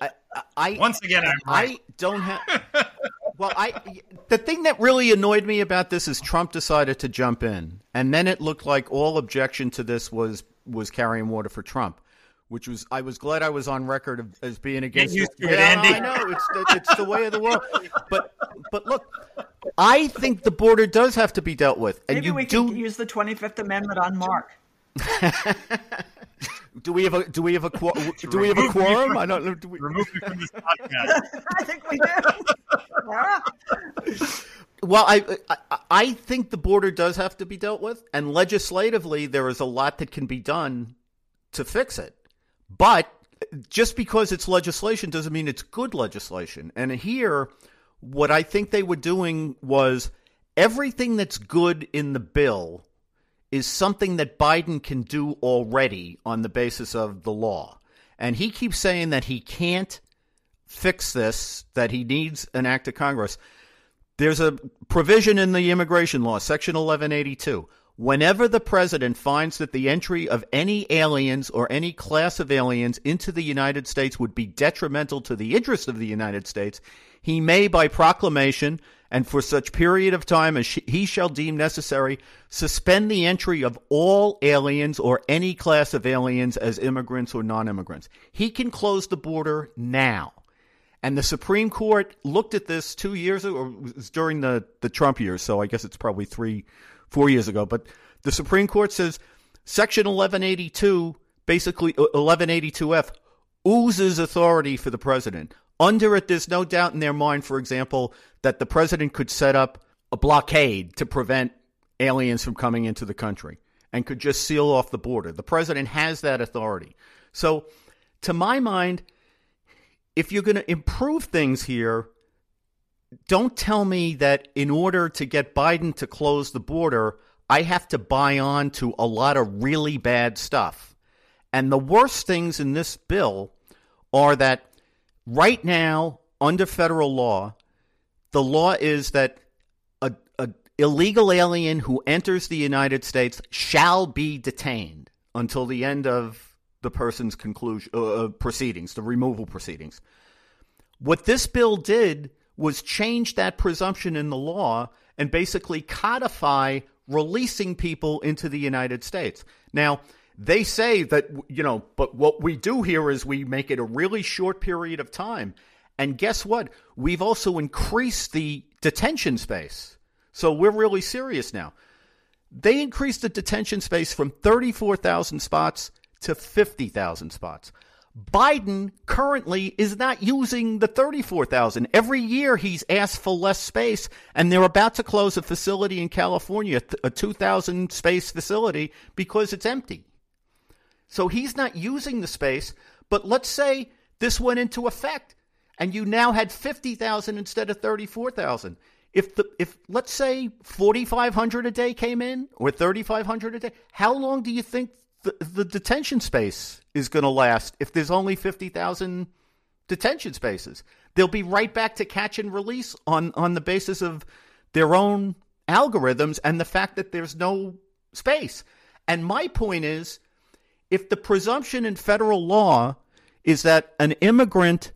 I, I, once again, I'm right. I don't have. Well, I the thing that really annoyed me about this is Trump decided to jump in, and then it looked like all objection to this was was carrying water for Trump, which was I was glad I was on record of, as being against. Get used to it, yeah, Andy. I know it's it's the way of the world, but but look, I think the border does have to be dealt with, and Maybe you we do can use the Twenty Fifth Amendment on Mark. do we have a do we have a do we have a quorum? I don't know. Do we... Remove me from this podcast. I think we do. Well, I, I I think the border does have to be dealt with, and legislatively there is a lot that can be done to fix it. But just because it's legislation doesn't mean it's good legislation. And here, what I think they were doing was everything that's good in the bill is something that Biden can do already on the basis of the law. And he keeps saying that he can't fix this, that he needs an act of Congress. There's a provision in the immigration law, Section 1182. Whenever the president finds that the entry of any aliens or any class of aliens into the United States would be detrimental to the interests of the United States, he may, by proclamation and for such period of time as he shall deem necessary, suspend the entry of all aliens or any class of aliens as immigrants or non immigrants. He can close the border now. And the Supreme Court looked at this two years ago, or during the, the Trump years, so I guess it's probably three, four years ago. But the Supreme Court says Section 1182, basically uh, 1182F, oozes authority for the president. Under it, there's no doubt in their mind, for example, that the president could set up a blockade to prevent aliens from coming into the country and could just seal off the border. The president has that authority. So, to my mind, if you're going to improve things here, don't tell me that in order to get Biden to close the border, I have to buy on to a lot of really bad stuff. And the worst things in this bill are that right now, under federal law, the law is that a, a illegal alien who enters the United States shall be detained until the end of the person's conclusion uh, uh proceedings, the removal proceedings. What this bill did was change that presumption in the law and basically codify releasing people into the United States. Now, they say that, you know, but what we do here is we make it a really short period of time. And guess what? We've also increased the detention space. So we're really serious now. They increased the detention space from 34,000 spots to 50,000 spots. Biden currently is not using the 34,000. Every year he's asked for less space, and they're about to close a facility in California, a 2,000 space facility, because it's empty. So he's not using the space. But let's say this went into effect, and you now had 50,000 instead of 34,000. If the if let's say 4,500 a day came in or 3,500 a day, how long do you think the, the detention space is going to last if there's only 50,000 detention spaces. They'll be right back to catch and release on, on the basis of their own algorithms and the fact that there's no space. And my point is if the presumption in federal law is that an immigrant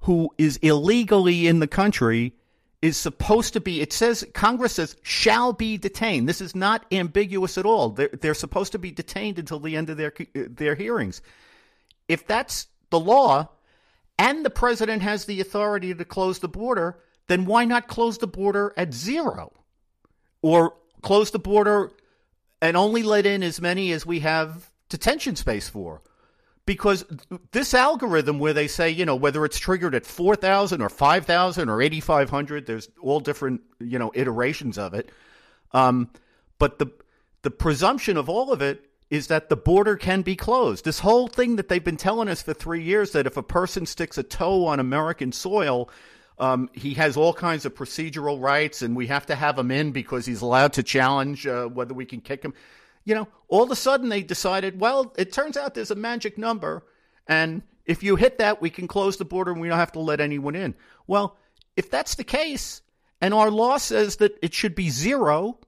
who is illegally in the country is supposed to be, it says, Congress says, shall be detained. This is not ambiguous at all. They're, they're supposed to be detained until the end of their, their hearings. If that's the law and the president has the authority to close the border, then why not close the border at zero? Or close the border and only let in as many as we have detention space for? because this algorithm where they say, you know, whether it's triggered at 4,000 or 5,000 or 8,500, there's all different, you know, iterations of it. Um, but the the presumption of all of it is that the border can be closed. This whole thing that they've been telling us for three years that if a person sticks a toe on American soil, um, he has all kinds of procedural rights, and we have to have him in because he's allowed to challenge uh, whether we can kick him you know, all of a sudden they decided, well, it turns out there's a magic number, and if you hit that, we can close the border and we don't have to let anyone in. Well, if that's the case, and our law says that it should be zero,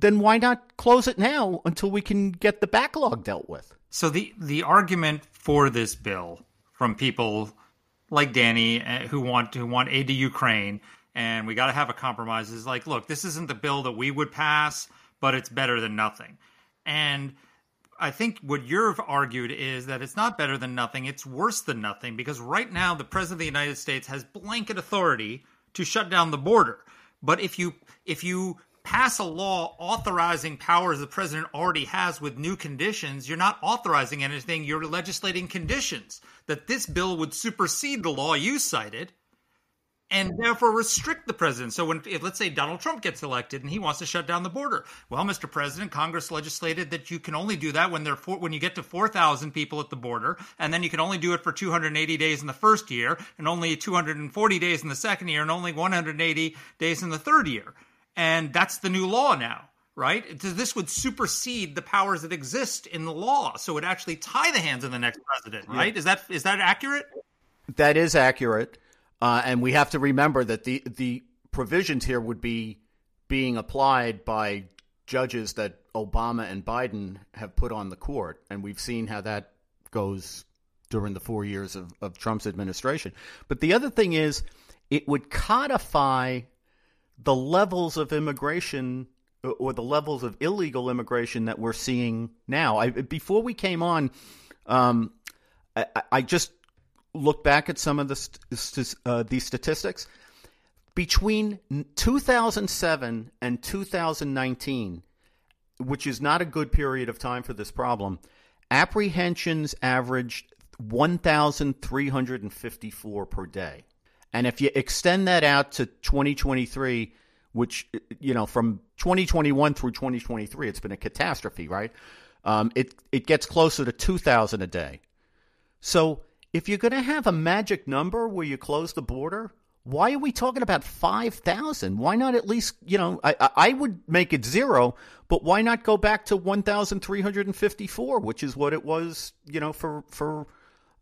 then why not close it now until we can get the backlog dealt with? So the the argument for this bill from people like Danny eh, who want who want aid to Ukraine and we got to have a compromise is like, look, this isn't the bill that we would pass but it's better than nothing. And I think what you've argued is that it's not better than nothing, it's worse than nothing because right now the president of the United States has blanket authority to shut down the border. But if you if you pass a law authorizing powers the president already has with new conditions, you're not authorizing anything, you're legislating conditions. That this bill would supersede the law you cited and therefore restrict the president. So when, if let's say Donald Trump gets elected and he wants to shut down the border, well, Mr. President, Congress legislated that you can only do that when there when you get to four thousand people at the border, and then you can only do it for 280 days in the first year, and only 240 days in the second year, and only 180 days in the third year. And that's the new law now right? This would supersede the powers that exist in the law, so it would actually tie the hands of the next president, right? Yeah. Is that is that accurate? That is accurate. Uh, and we have to remember that the the provisions here would be being applied by judges that Obama and Biden have put on the court, and we've seen how that goes during the four years of, of Trump's administration. But the other thing is, it would codify the levels of immigration or the levels of illegal immigration that we're seeing now. I, before we came on, um, I, I, just look back at some of the st- uh, these statistics, between 2007 and 2019, which is not a good period of time for this problem, apprehensions averaged 1,354 per day. And if you extend that out to 2023, which, you know, from 2021 through 2023, it's been a catastrophe, right? Um, it, it gets closer to 2,000 a day. So if you're going to have a magic number where you close the border, why are we talking about 5,000? Why not at least, you know, I, I would make it zero, but why not go back to 1,354, which is what it was, you know, for, for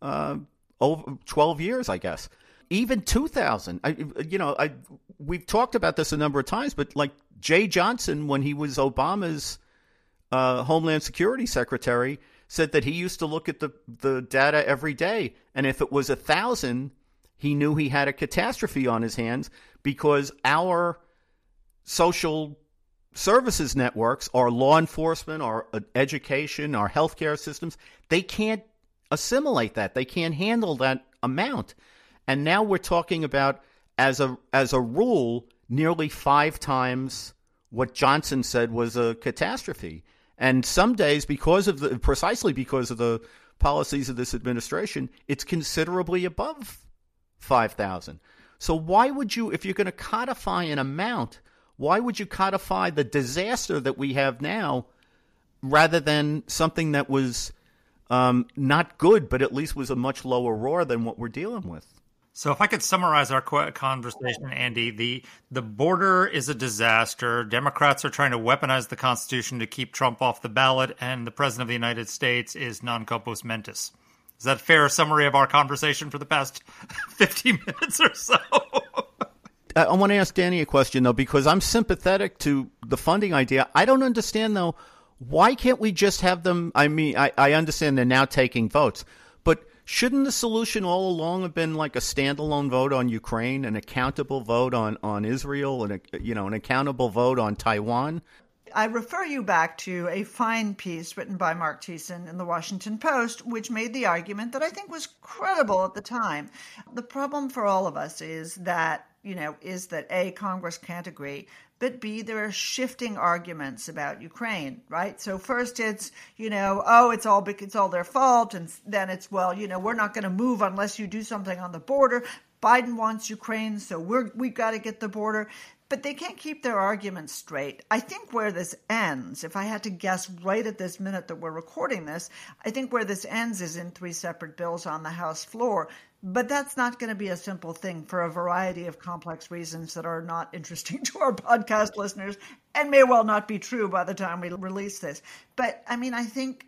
uh, over 12 years, I guess. Even 2000, I, you know, I, we've talked about this a number of times, but like Jeh Johnson, when he was Obama's uh, Homeland Security Secretary, said that he used to look at the, the data every day. And if it was a thousand, he knew he had a catastrophe on his hands because our social services networks, our law enforcement, our uh, education, our healthcare systems, they can't assimilate that. They can't handle that amount. And now we're talking about as a as a rule nearly 5 times what Johnson said was a catastrophe. And some days because of the precisely because of the policies of this administration, it's considerably above 5,000. So why would you if you're going to codify an amount, why would you codify the disaster that we have now rather than something that was um, not good, but at least was a much lower roar than what we're dealing with. So, if I could summarize our conversation, Andy, the the border is a disaster. Democrats are trying to weaponize the Constitution to keep Trump off the ballot, and the President of the United States is non compos mentis. Is that a fair summary of our conversation for the past 50 minutes or so? I want to ask Dany a question, though, because I'm sympathetic to the funding idea. I don't understand, though, why can't we just have them? I mean, I, I understand they're now taking votes, shouldn't the solution all along have been like a standalone vote on Ukraine, an accountable vote on, on Israel, and a, you know, an accountable vote on Taiwan? I refer you back to a fine piece written by Marc Thiessen in the Washington Post, which made the argument that I think was credible at the time. The problem for all of us is that, you know, is that A, Congress can't agree, but B, there are shifting arguments about Ukraine, right? So first it's, you know, oh, it's all it's all their fault, and then it's well, you know, we're not going to move unless you do something on the border. Biden wants Ukraine, so we're we've got to get the border. But they can't keep their arguments straight. I think where this ends, if I had to guess right at this minute that we're recording this, I think where this ends is in three separate bills on the House floor but that's not going to be a simple thing for a variety of complex reasons that are not interesting to our podcast listeners and may well not be true by the time we release this. But I mean, I think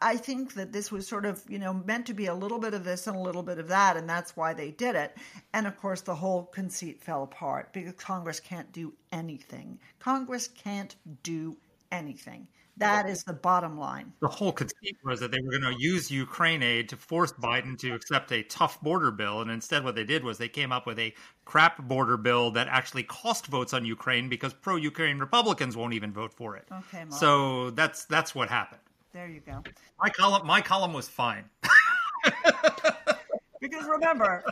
I think that this was sort of, you know, meant to be a little bit of this and a little bit of that, and that's why they did it. And of course, the whole conceit fell apart because Congress can't do anything. Congress can't do anything. That is the bottom line. The whole conceit was that they were going to use Ukraine aid to force Biden to accept a tough border bill. And instead, what they did was they came up with a crap border bill that actually cost votes on Ukraine because pro Ukraine Republicans won't even vote for it. Okay, Marc. So that's that's what happened. There you go. My column, my column was fine. because remember,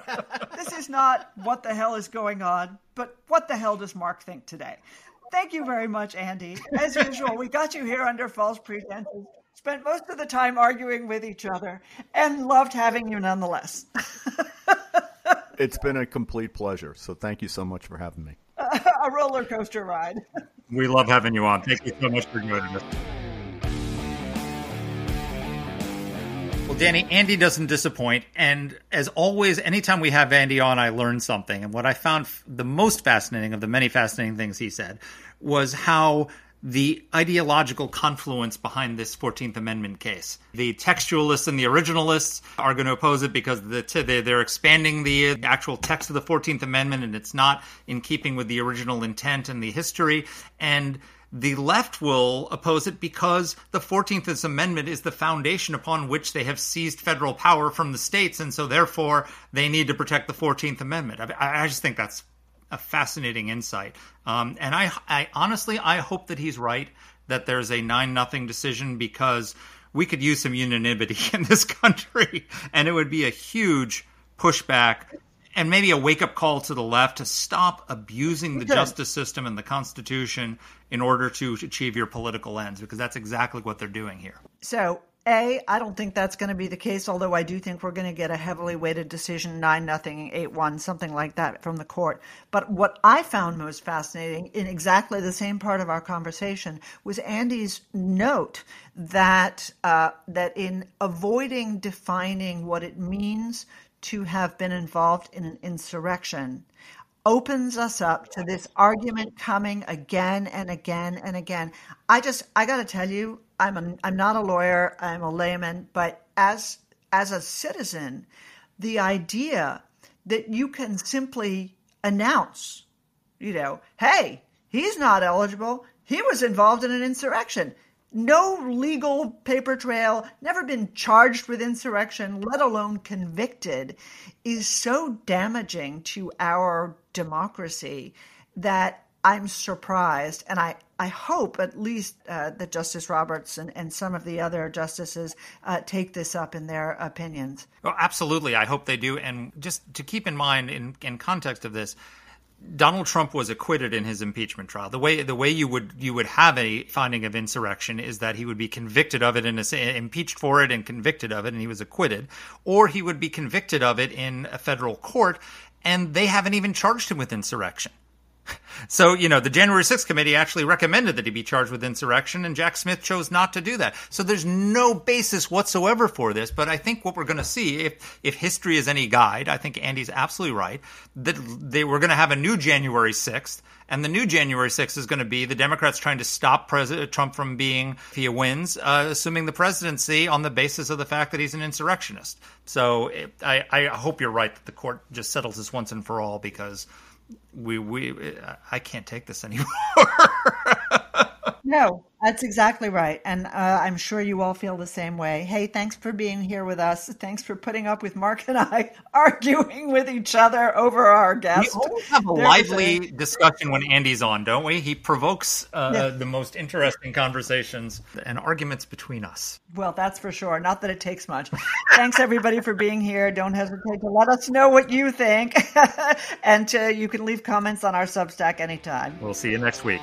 this is not what the hell is going on, but what the hell does Marc think today? Thank you very much, Andy. As usual, we got you here under false pretenses, spent most of the time arguing with each other, and loved having you nonetheless. it's been a complete pleasure. So thank you so much for having me. a roller coaster ride. We love having you on. Thank you so much for joining us. Dany, Andy doesn't disappoint. And as always, anytime we have Andy on, I learn something. And what I found the most fascinating of the many fascinating things he said was how the ideological confluence behind this 14th Amendment case. The textualists and the originalists are going to oppose it because they're expanding the actual text of the 14th Amendment and it's not in keeping with the original intent and the history. And the left will oppose it because the 14th Amendment is the foundation upon which they have seized federal power from the states, and so therefore they need to protect the 14th Amendment. I, I just think that's a fascinating insight. Um, and I, I honestly, I hope that he's right that there's a nine nothing decision because we could use some unanimity in this country, and it would be a huge pushback, and maybe a wake up call to the left to stop abusing the Good. justice system and the Constitution in order to achieve your political ends, because that's exactly what they're doing here. So, A, I don't think that's going to be the case, although I do think we're going to get a heavily weighted decision 9 nothing, 8 1, something like that from the court. But what I found most fascinating in exactly the same part of our conversation was Andy's note that, uh, that in avoiding defining what it means to have been involved in an insurrection, opens us up to this argument coming again and again and again. I just I got to tell you, I'm a, I'm not a lawyer, I'm a layman, but as as a citizen, the idea that you can simply announce, you know, hey, he's not eligible. He was involved in an insurrection. No legal paper trail, never been charged with insurrection, let alone convicted, is so damaging to our democracy that I'm surprised, and I, I hope at least uh, that Justice Roberts and, and some of the other justices uh, take this up in their opinions. Well, absolutely. I hope they do. And just to keep in mind, in, in context of this, Donald Trump was acquitted in his impeachment trial. The way the way you would you would have a finding of insurrection is that he would be convicted of it and uh, impeached for it and convicted of it, and he was acquitted, or he would be convicted of it in a federal court, and they haven't even charged him with insurrection. So, you know, the January 6th committee actually recommended that he be charged with insurrection, and Jack Smith chose not to do that. So there's no basis whatsoever for this. But I think what we're going to see, if, if history is any guide, I think Andy's absolutely right, that they were going to have a new January 6th. And the new January 6th is going to be the Democrats trying to stop President Trump from being, if he wins, uh, assuming the presidency on the basis of the fact that he's an insurrectionist. So it, I, I hope you're right that the court just settles this once and for all because we we I can't take this anymore. no, that's exactly right, and uh, I'm sure you all feel the same way. Hey, thanks for being here with us. Thanks for putting up with Marc and I arguing with each other over our guest. We always have a There lively a- discussion when Andy's on, don't we? He provokes uh, Yeah. the most interesting conversations and arguments between us. Well, that's for sure. Not that it takes much. Thanks everybody for being here. Don't hesitate to let us know what you think, and uh, you can leave comments on our Substack anytime. We'll see you next week.